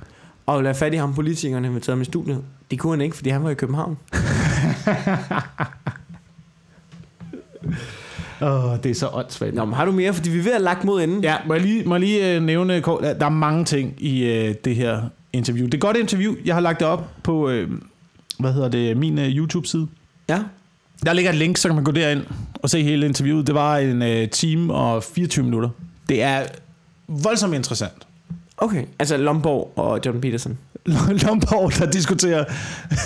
og lavede fat i ham politikerne med taget ham i studiet. Det kunne han ikke, fordi han var i København. (laughs) Åh, det er så åndssvagt. Nå, men har du mere? Fordi vi er ved at lagt mod enden. Ja, må jeg lige, må jeg lige øh, nævne, kort, der er mange ting i øh, det her interview. Det er et godt interview. Jeg har lagt det op på, øh, hvad hedder det, min øh, YouTube-side. Ja. Der ligger et link, så kan man gå derind og se hele interviewet. Det var en øh, time og 24 minutter. Det er voldsomt interessant. Okay. Altså Lomborg og Jordan Peterson. (laughs) Lomborg, der diskuterer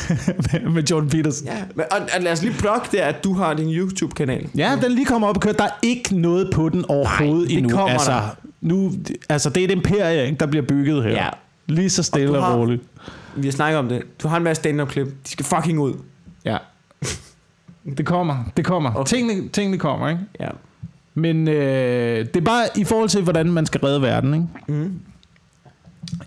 (laughs) med, Jordan Peterson. Ja. Men, og, og lad os lige plukke det, at du har din YouTube-kanal. Ja, den lige kommer op og kører. Der er ikke noget på den overhovedet Nej, det endnu. kommer altså, der. nu, altså, det er et imperie, ikke, der bliver bygget her. Ja. Lige så stille Og og, roligt. Vi har snakket om det. Du har en masse stand-up-klip. De skal fucking ud. Ja. Det kommer, det kommer. Okay. Tingene, tingene kommer, ikke? Ja. Men øh, det er bare i forhold til, hvordan man skal redde verden, ikke? Mm.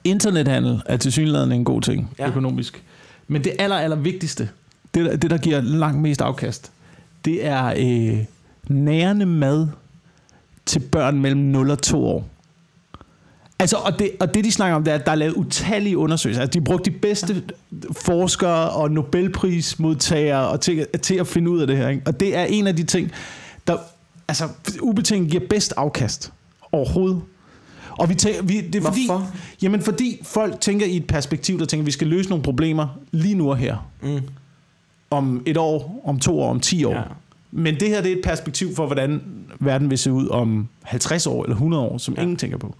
Internethandel er til synligheden en god ting Ja. økonomisk. Men det aller, aller vigtigste, det, der- det der giver langt mest afkast, det er øh, nærende mad til børn mellem 0 og 2 år. Altså, og det, og det de snakker om, det er, at der er lavet utallige undersøgelser. Altså, de har brugt de bedste forskere og Nobelprismodtagere og til, til at finde ud af det her. Ikke? Og det er en af de ting, der altså, ubetinget giver bedst afkast overhovedet. Og vi tænker, vi, det er fordi, Hvorfor? jamen fordi folk tænker i et perspektiv, der tænker, at vi skal løse nogle problemer lige nu og her. Mm. Om et år, om to år, om ti år. Ja. Men det her det er et perspektiv for, hvordan verden vil se ud om 50 år eller 100 år, som Ja. ja. ingen tænker på.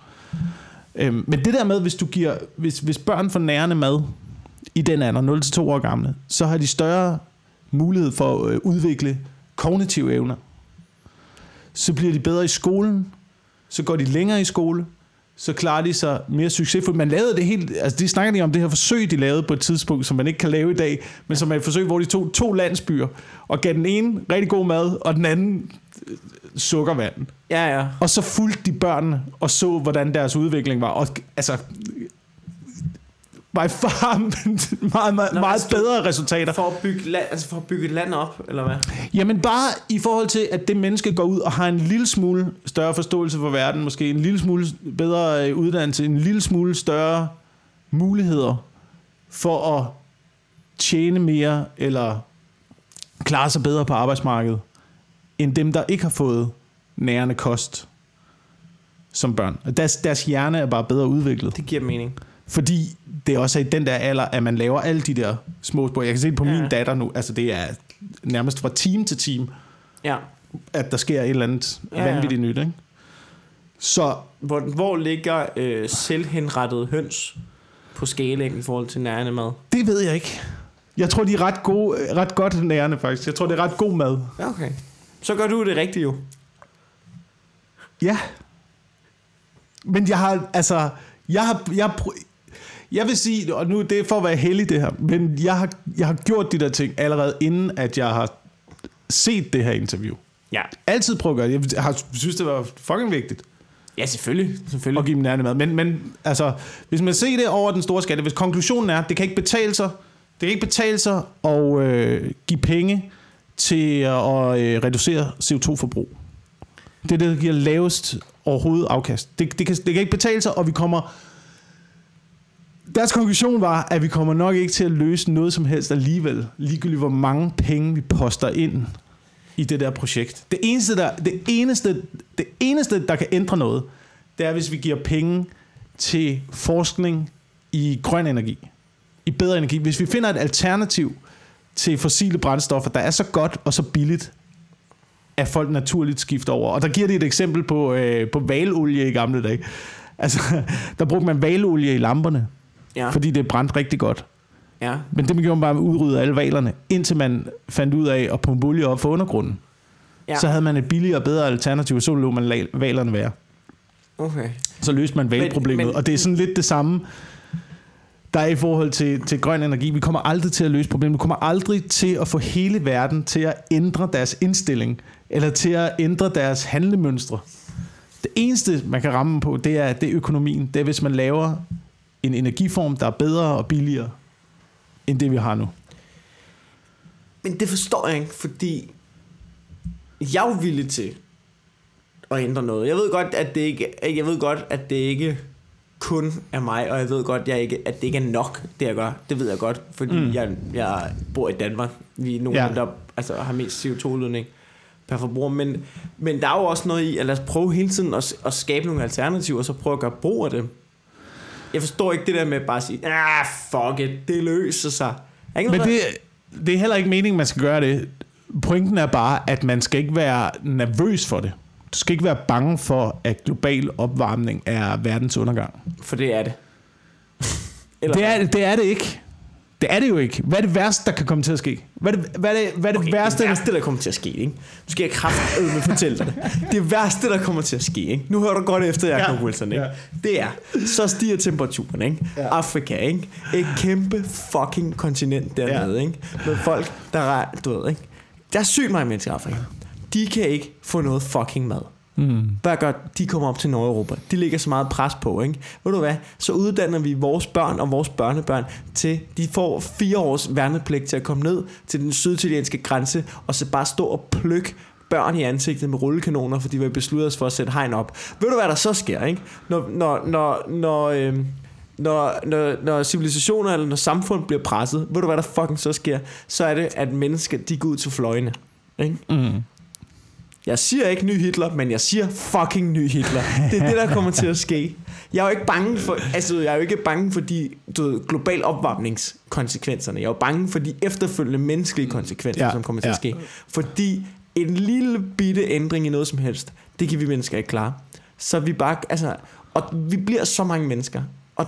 Øhm, men det der med, hvis, du giver, hvis, hvis børn får nærende mad i den alder, 0-2 år gamle, så har de større mulighed for at øh, udvikle kognitive evner. Så bliver de bedre i skolen, så går de længere i skole, så klarer de sig mere succesfuldt. Man lavede det helt, altså de snakker lige om det her forsøg, de lavede på et tidspunkt, som man ikke kan lave i dag, men som er et forsøg, hvor de tog to landsbyer, og gav den ene rigtig god mad, og den anden øh, sukkervand. Ja, ja. Og så fulgte de børnene og så, hvordan deres udvikling var. Og altså, by far (laughs) meget, meget, Nå, meget bedre resultater. For at, bygge land, altså for at bygge et land op, eller hvad? Jamen bare i forhold til, at det menneske går ud og har en lille smule større forståelse for verden, måske en lille smule bedre øh, uddannelse, en lille smule større muligheder for at tjene mere, eller klare sig bedre på arbejdsmarkedet, end dem, der ikke har fået nærende kost som børn. Deres, deres hjerne er bare bedre udviklet. Det giver mening. Fordi det også er i den der alder, at man laver alle de der små spor. Jeg kan se det på Ja. min datter nu. Altså det er nærmest fra time til time, Ja. at der sker et eller andet Ja, ja, vanvittigt nyt. Ikke? Så Hvor, hvor ligger øh, selvhenrettede høns på skalaen i forhold til nærende mad? det ved jeg ikke. Jeg tror, de er ret, gode, ret godt nærende, faktisk. Jeg tror, det er ret god mad. Okay. Så gør du det rigtigt jo. Ja. Men jeg har, altså, jeg har, jeg, jeg vil sige, og nu det er for at være heldig det her, men jeg har, jeg har gjort de der ting allerede inden, at jeg har set det her interview. Ja. Altid prøve at gøre det. Jeg har synes, det var fucking vigtigt Ja, selvfølgelig. selvfølgelig. at give dem nærende mad. Men, men altså, hvis man ser det over den store skatte, hvis konklusionen er, at det kan ikke betale sig, det kan ikke betale sig at øh, give penge til at øh, reducere CO2-forbrug. Det er det, der giver lavest overhovedet afkast. Det, det, kan, det kan ikke betale sig, og vi kommer... Deres konklusion var, at vi kommer nok ikke til at løse noget som helst alligevel, ligegyldigt hvor mange penge vi poster ind i det der projekt. Det eneste, der, det eneste, det eneste, der kan ændre noget, det er, hvis vi giver penge til forskning i grøn energi, i bedre energi. Hvis vi finder et alternativ til fossile brændstoffer, der er så godt og så billigt, at folk naturligt skifter over. Og der giver de et eksempel på, øh, på valolie i gamle dage. Altså, (laughs) der brugte man valolie i lamperne, Ja. fordi det brændte rigtig godt. ja. Men det man gjorde man bare at udrydde alle valerne, indtil man fandt ud af at pumpe olie op for undergrunden. Ja. Så havde man et billigere og bedre alternativ, og så lå man valerne være. Okay. Så løste man valproblemet. Men- men- Og det er sådan lidt det samme, der er i forhold til, til grøn energi. Vi kommer aldrig til at løse problemet. Vi kommer aldrig til at få hele verden til at ændre deres indstilling, eller til at ændre deres handlemønstre. Det eneste, man kan ramme på, det er, det er økonomien. Det er, hvis man laver en energiform, der er bedre og billigere, end det vi har nu. Men det forstår jeg ikke, fordi jeg er jo villig til at ændre noget. Jeg ved godt, at det ikke, jeg ved godt, at det ikke kun er mig, og jeg ved godt, jeg ikke, at det ikke er nok, det jeg gør. Det ved jeg godt, fordi mm. Jeg, jeg bor i Danmark. Vi er nogle Ja. der altså, har mest CO2-udledning per forbruger. Men, men der er jo også noget i, at lad os prøve hele tiden at, at skabe nogle alternativer, og så prøve at gøre brug af dem. Jeg forstår ikke det der med bare at sige, ah, fuck it, det løser sig. Er ikke Men noget, det, det er heller ikke meningen, man skal gøre det. Pointen er bare, at man skal ikke være nervøs for det. Du skal ikke være bange for, at global opvarmning er verdens undergang. der- For det er det. Det er, det er det ikke. Det er det jo ikke. Hvad er det værste, der kan komme til at ske? Hvad er det, hvad er det, hvad er det Okay, værste? det værste, der kommer til at ske, ikke? Nu skal jeg kraftedeme fortælle dig det. Det værste, der kommer til at ske, ikke? Nu hører du godt efter, Jacob Ja. Wilson, ikke? Ja. Det er, så stiger temperaturen, ikke? Ja. Afrika, ikke? Et kæmpe fucking kontinent dernede, ikke? Med folk, der er, du ved, ikke? Der er sygt mange mennesker i Afrika. De kan ikke få noget fucking mad. Mm. Hvad gør de kommer op til Nordeuropa? De lægger så meget pres på, ikke? Ved du hvad? Så uddanner vi vores børn og vores børnebørn til, de får fire års værnepligt til at komme ned til den syditalienske grænse, og så bare stå og plukke børn i ansigtet med rullekanoner, fordi vi besluttede os for at sætte hegn op. Ved du, hvad der så sker, ikke? Når, når, når, når, øh, når, når, når civilisationer eller når samfund bliver presset, ved du, hvad der fucking så sker? Så er det, at mennesker, de går ud til fløjene. Ikke? Mm. Jeg siger ikke ny Hitler, men jeg siger fucking ny Hitler. Det er det, der kommer til at ske. Jeg er jo ikke bange for, altså jeg er jo ikke bange for de du ved, global opvarmningskonsekvenserne. Jeg er jo bange for de efterfølgende menneskelige konsekvenser, ja, som kommer til ja. at ske. Fordi en lille bitte ændring i noget som helst, det kan vi mennesker ikke klare. Så vi bare, altså, og vi bliver så mange mennesker. Og,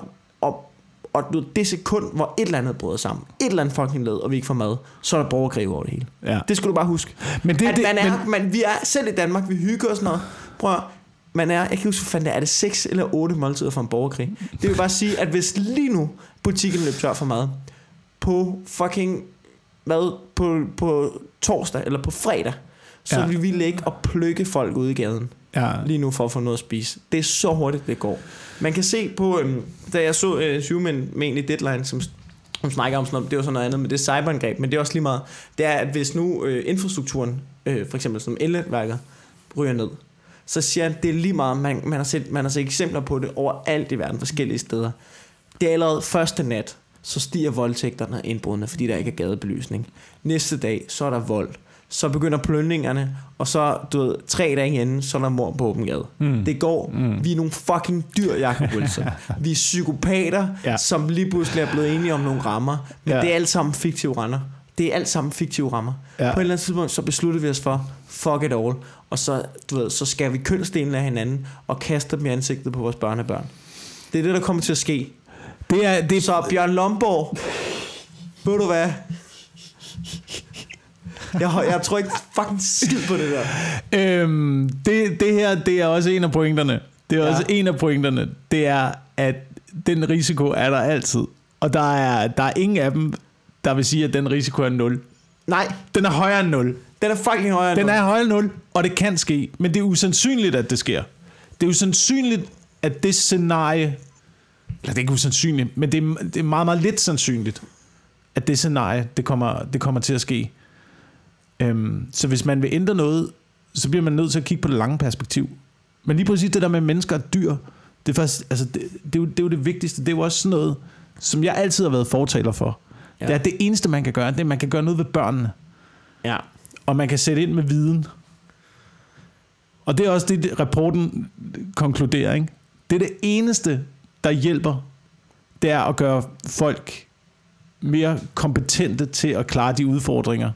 og, du det sekund, hvor et eller andet bryder sammen, et eller andet fucking led, og vi ikke får mad, så er der borgerkrig over det hele. Ja. Det skal du bare huske. Men det, at det, man er, men, man, vi er selv i Danmark, vi hygger os noget. Prøv at, man er, jeg kan ikke huske, det er, det 6 eller 8 måltider for en borgerkrig? Det vil bare sige, at hvis lige nu butikken løb tør for mad, på fucking, hvad, på, på torsdag eller på fredag, så Ja. vil vi ligge og plukke folk ude i gaden ja, lige nu for at få noget at spise. Det er så hurtigt, det går. Man kan se på, øhm, da jeg så øh, Human med egentlig Deadline, som, som snakker om sådan noget, det var sådan noget andet, men det er cyberangreb, men det er også lige meget, det er, at hvis nu øh, infrastrukturen, øh, for eksempel som elværker, ryger ned, så siger han, det er lige meget, man, man, har set, man har set eksempler på det overalt i verden, forskellige steder. Det er allerede første nat, så stiger voldtægterne og indbrudene, fordi der ikke er gadebelysning. Næste dag, så er der vold. Så begynder plønningerne, og så, du ved, tre dage igen, så er der mor på åben gade. Mm. Det går. Mm. Vi er nogle fucking dyr, Jacob Wilson. (laughs) Vi er psykopater, Ja. som lige pludselig er blevet enige om nogle rammer. Men Ja. det er alt sammen fiktive rammer. Det er alt sammen fiktive rammer. Ja. På et eller andet tidspunkt, så beslutter vi os for, fuck it all. Og så, du ved, så skal vi kønsdelene af hinanden, og kaste dem i ansigtet på vores børnebørn. Det er det, der kommer til at ske. det er, det, Så Bjørn Lomborg, ved du hvad? Jeg, jeg tror ikke fucking skid på det der. Øhm, det, det her, det er også en af pointerne. Det er Ja. også en af pointerne. Det er, at den risiko er der altid. Og der er, der er ingen af dem, der vil sige, at den risiko er 0. Nej, Den er højere end 0. den er fucking højere end Den nu. er højere end 0, og det kan ske. Men det er usandsynligt, at det sker. Det er usandsynligt, at det scenarie... Eller det er ikke usandsynligt, men det er, det er meget, meget lidt sandsynligt, at det scenarie, det kommer, det kommer til at ske. Øhm, så hvis man vil ændre noget, så bliver man nødt til at kigge på det lange perspektiv. Men lige præcis det der med mennesker og dyr, det er, faktisk, altså det, det, er jo, det er jo det vigtigste. Det er jo også sådan noget, som jeg altid har været fortaler for. Ja. Det er det eneste, man kan gøre, det er, at man kan gøre noget ved børnene. Ja. Og man kan sætte ind med viden. Og det er også det, det, rapporten konkluderer. Ikke? Det er det eneste, der hjælper, det er at gøre folk mere kompetente til at klare de udfordringer,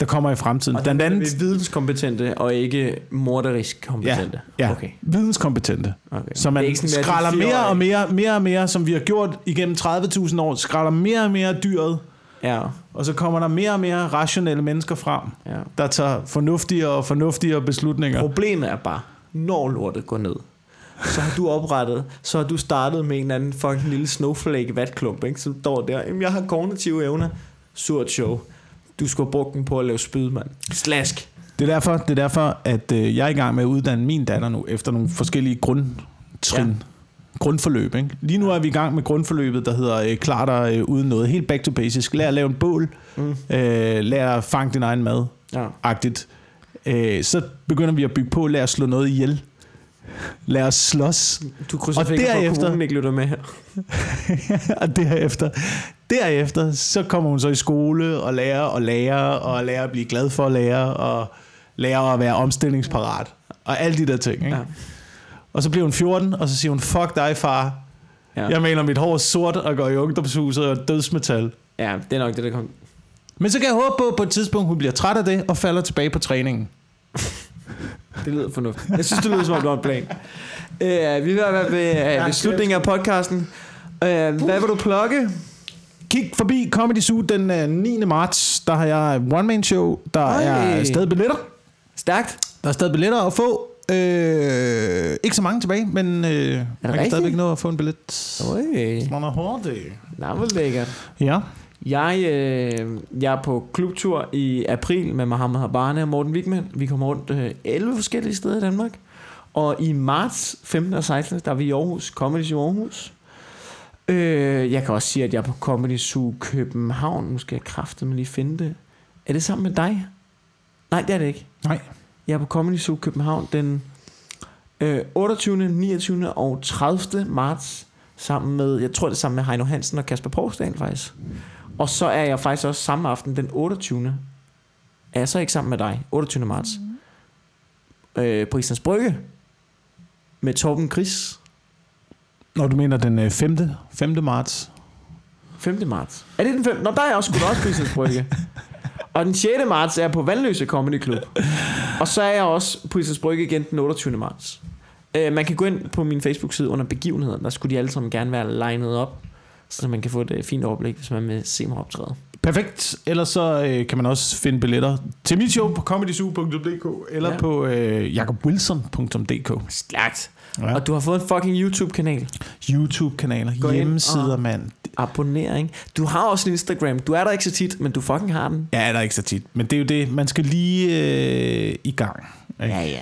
der kommer i fremtiden. Og Blandt den andet videnskompetente og ikke morderisk kompetent. ja, Okay. videnskompetente. okay. Så man er skralder mere og mere, mere og mere, som vi har gjort igennem 30.000 år, skralder mere og mere dyret, Ja, og så kommer der mere og mere rationelle mennesker frem, ja. der tager fornuftigere og fornuftigere beslutninger. Problemet er bare, når lortet går ned, så har du oprettet, så har du startet med en eller anden fucking lille snowflake vatklump, ikke? som står der, jamen jeg har kognitive evner, surt show. Du skulle have brugt den på at lave spyd, mand. Slask. Det er derfor, det er derfor at øh, jeg er i gang med at uddanne min datter nu, efter nogle forskellige grundtrin. Ja. Grundforløb. Ikke? Lige nu er vi i gang med grundforløbet, der hedder øh, Klar dig øh, uden noget. Helt back to basics. Lær at lave en bål. Mm. Øh, lær at fange din egen mad. Ja. Agtigt. Øh, så begynder vi at bygge på. Lær at slå noget ihjel. Lær at slås. Du krydser for, at derefter- kommunen ikke lytter med her. (laughs) og derefter, derefter, så kommer hun så i skole og lærer og lærer og lærer at blive glad for at lære og lærer at være omstillingsparat og alle de der ting. Ikke? Ja. Og så bliver hun 14, og så siger hun, fuck dig far, Ja. jeg maler mit hår sort og går i ungdomshuset og dødsmetal. ja, det er nok det, der kommer. Men så kan jeg håbe på, at på et tidspunkt hun bliver træt af det og falder tilbage på træningen. Det lyder fornuftigt. Jeg synes, det lyder som om, du har en plan. Uh, vi vil være ved, uh, ved slutningen af podcasten. Uh, hvad vil du plukke? Kig forbi Comedy Zoo den øh, 9. marts. Der har jeg one man show. Der Oj. er stadig billetter. Stærkt. Der er stadig billetter at få. Øh, ikke så mange tilbage, men øh, man kan stadigvæk nå at få en billet. Oj. Man er hurtig. Nej, hvor lækkert. Ja. Jeg, øh, jeg er på klubtur i april med Mohammed Habane og Morten Wigman. Vi kommer rundt øh, 11 forskellige steder i Danmark. Og i marts 15. og 16. der er vi i Aarhus, Comedy Zoo Aarhus. Øh, jeg kan også sige, at jeg er på Comedy Zoo København. Nu skal jeg kraftedeme lige finde det. Er det sammen med dig? Nej, det er det ikke. Nej. Jeg er på Comedy Zoo København den øh, 28., 29. og 30. marts sammen med, jeg tror det er sammen med Heino Hansen og Kasper Porsdal faktisk. Og så er jeg faktisk også samme aften den 28. Er jeg så ikke sammen med dig? 28. marts. Øh, på Islands Brygge. Med Torben Gris. Når du mener den øh, 5. 5. marts. 5. marts. Er det den 5. Nå, der er jeg også sgu også på Islands Brygge. (laughs) Og den 6. marts er jeg på Vandløse Comedy Club. Og så er jeg også på Islands Brygge igen den 28. marts. Øh, man kan gå ind på min Facebook-side under begivenheder. Der skulle de alle sammen gerne være legnet op. Så man kan få et øh, fint overblik, hvis man vil se mig optræde. Perfekt. Ellers så øh, kan man også finde billetter til mit show på comedyzoo.dk eller Ja. på øh, jakobwilson.dk. Stærkt. Ja. Og du har fået en fucking YouTube-kanal. YouTube-kanaler, Gå hjemmesider, mand. Abonnering. Du har også en Instagram. Du er der ikke så tit, men du fucking har den. Ja, der er ikke så tit. Men det er jo det, man skal lige øh, i gang. Ikke? Ja, ja.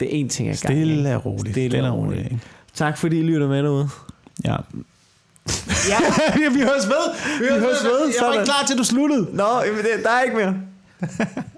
Det er én ting, jeg gang. Stille og roligt. Stille og roligt. ikke? Tak fordi I lytter med derude. Ja. Ja. (laughs) vi høres ved. Vi, høres ved, Jeg var ikke klar til, at du sluttede. Nå, jamen det, der er ikke mere. (laughs)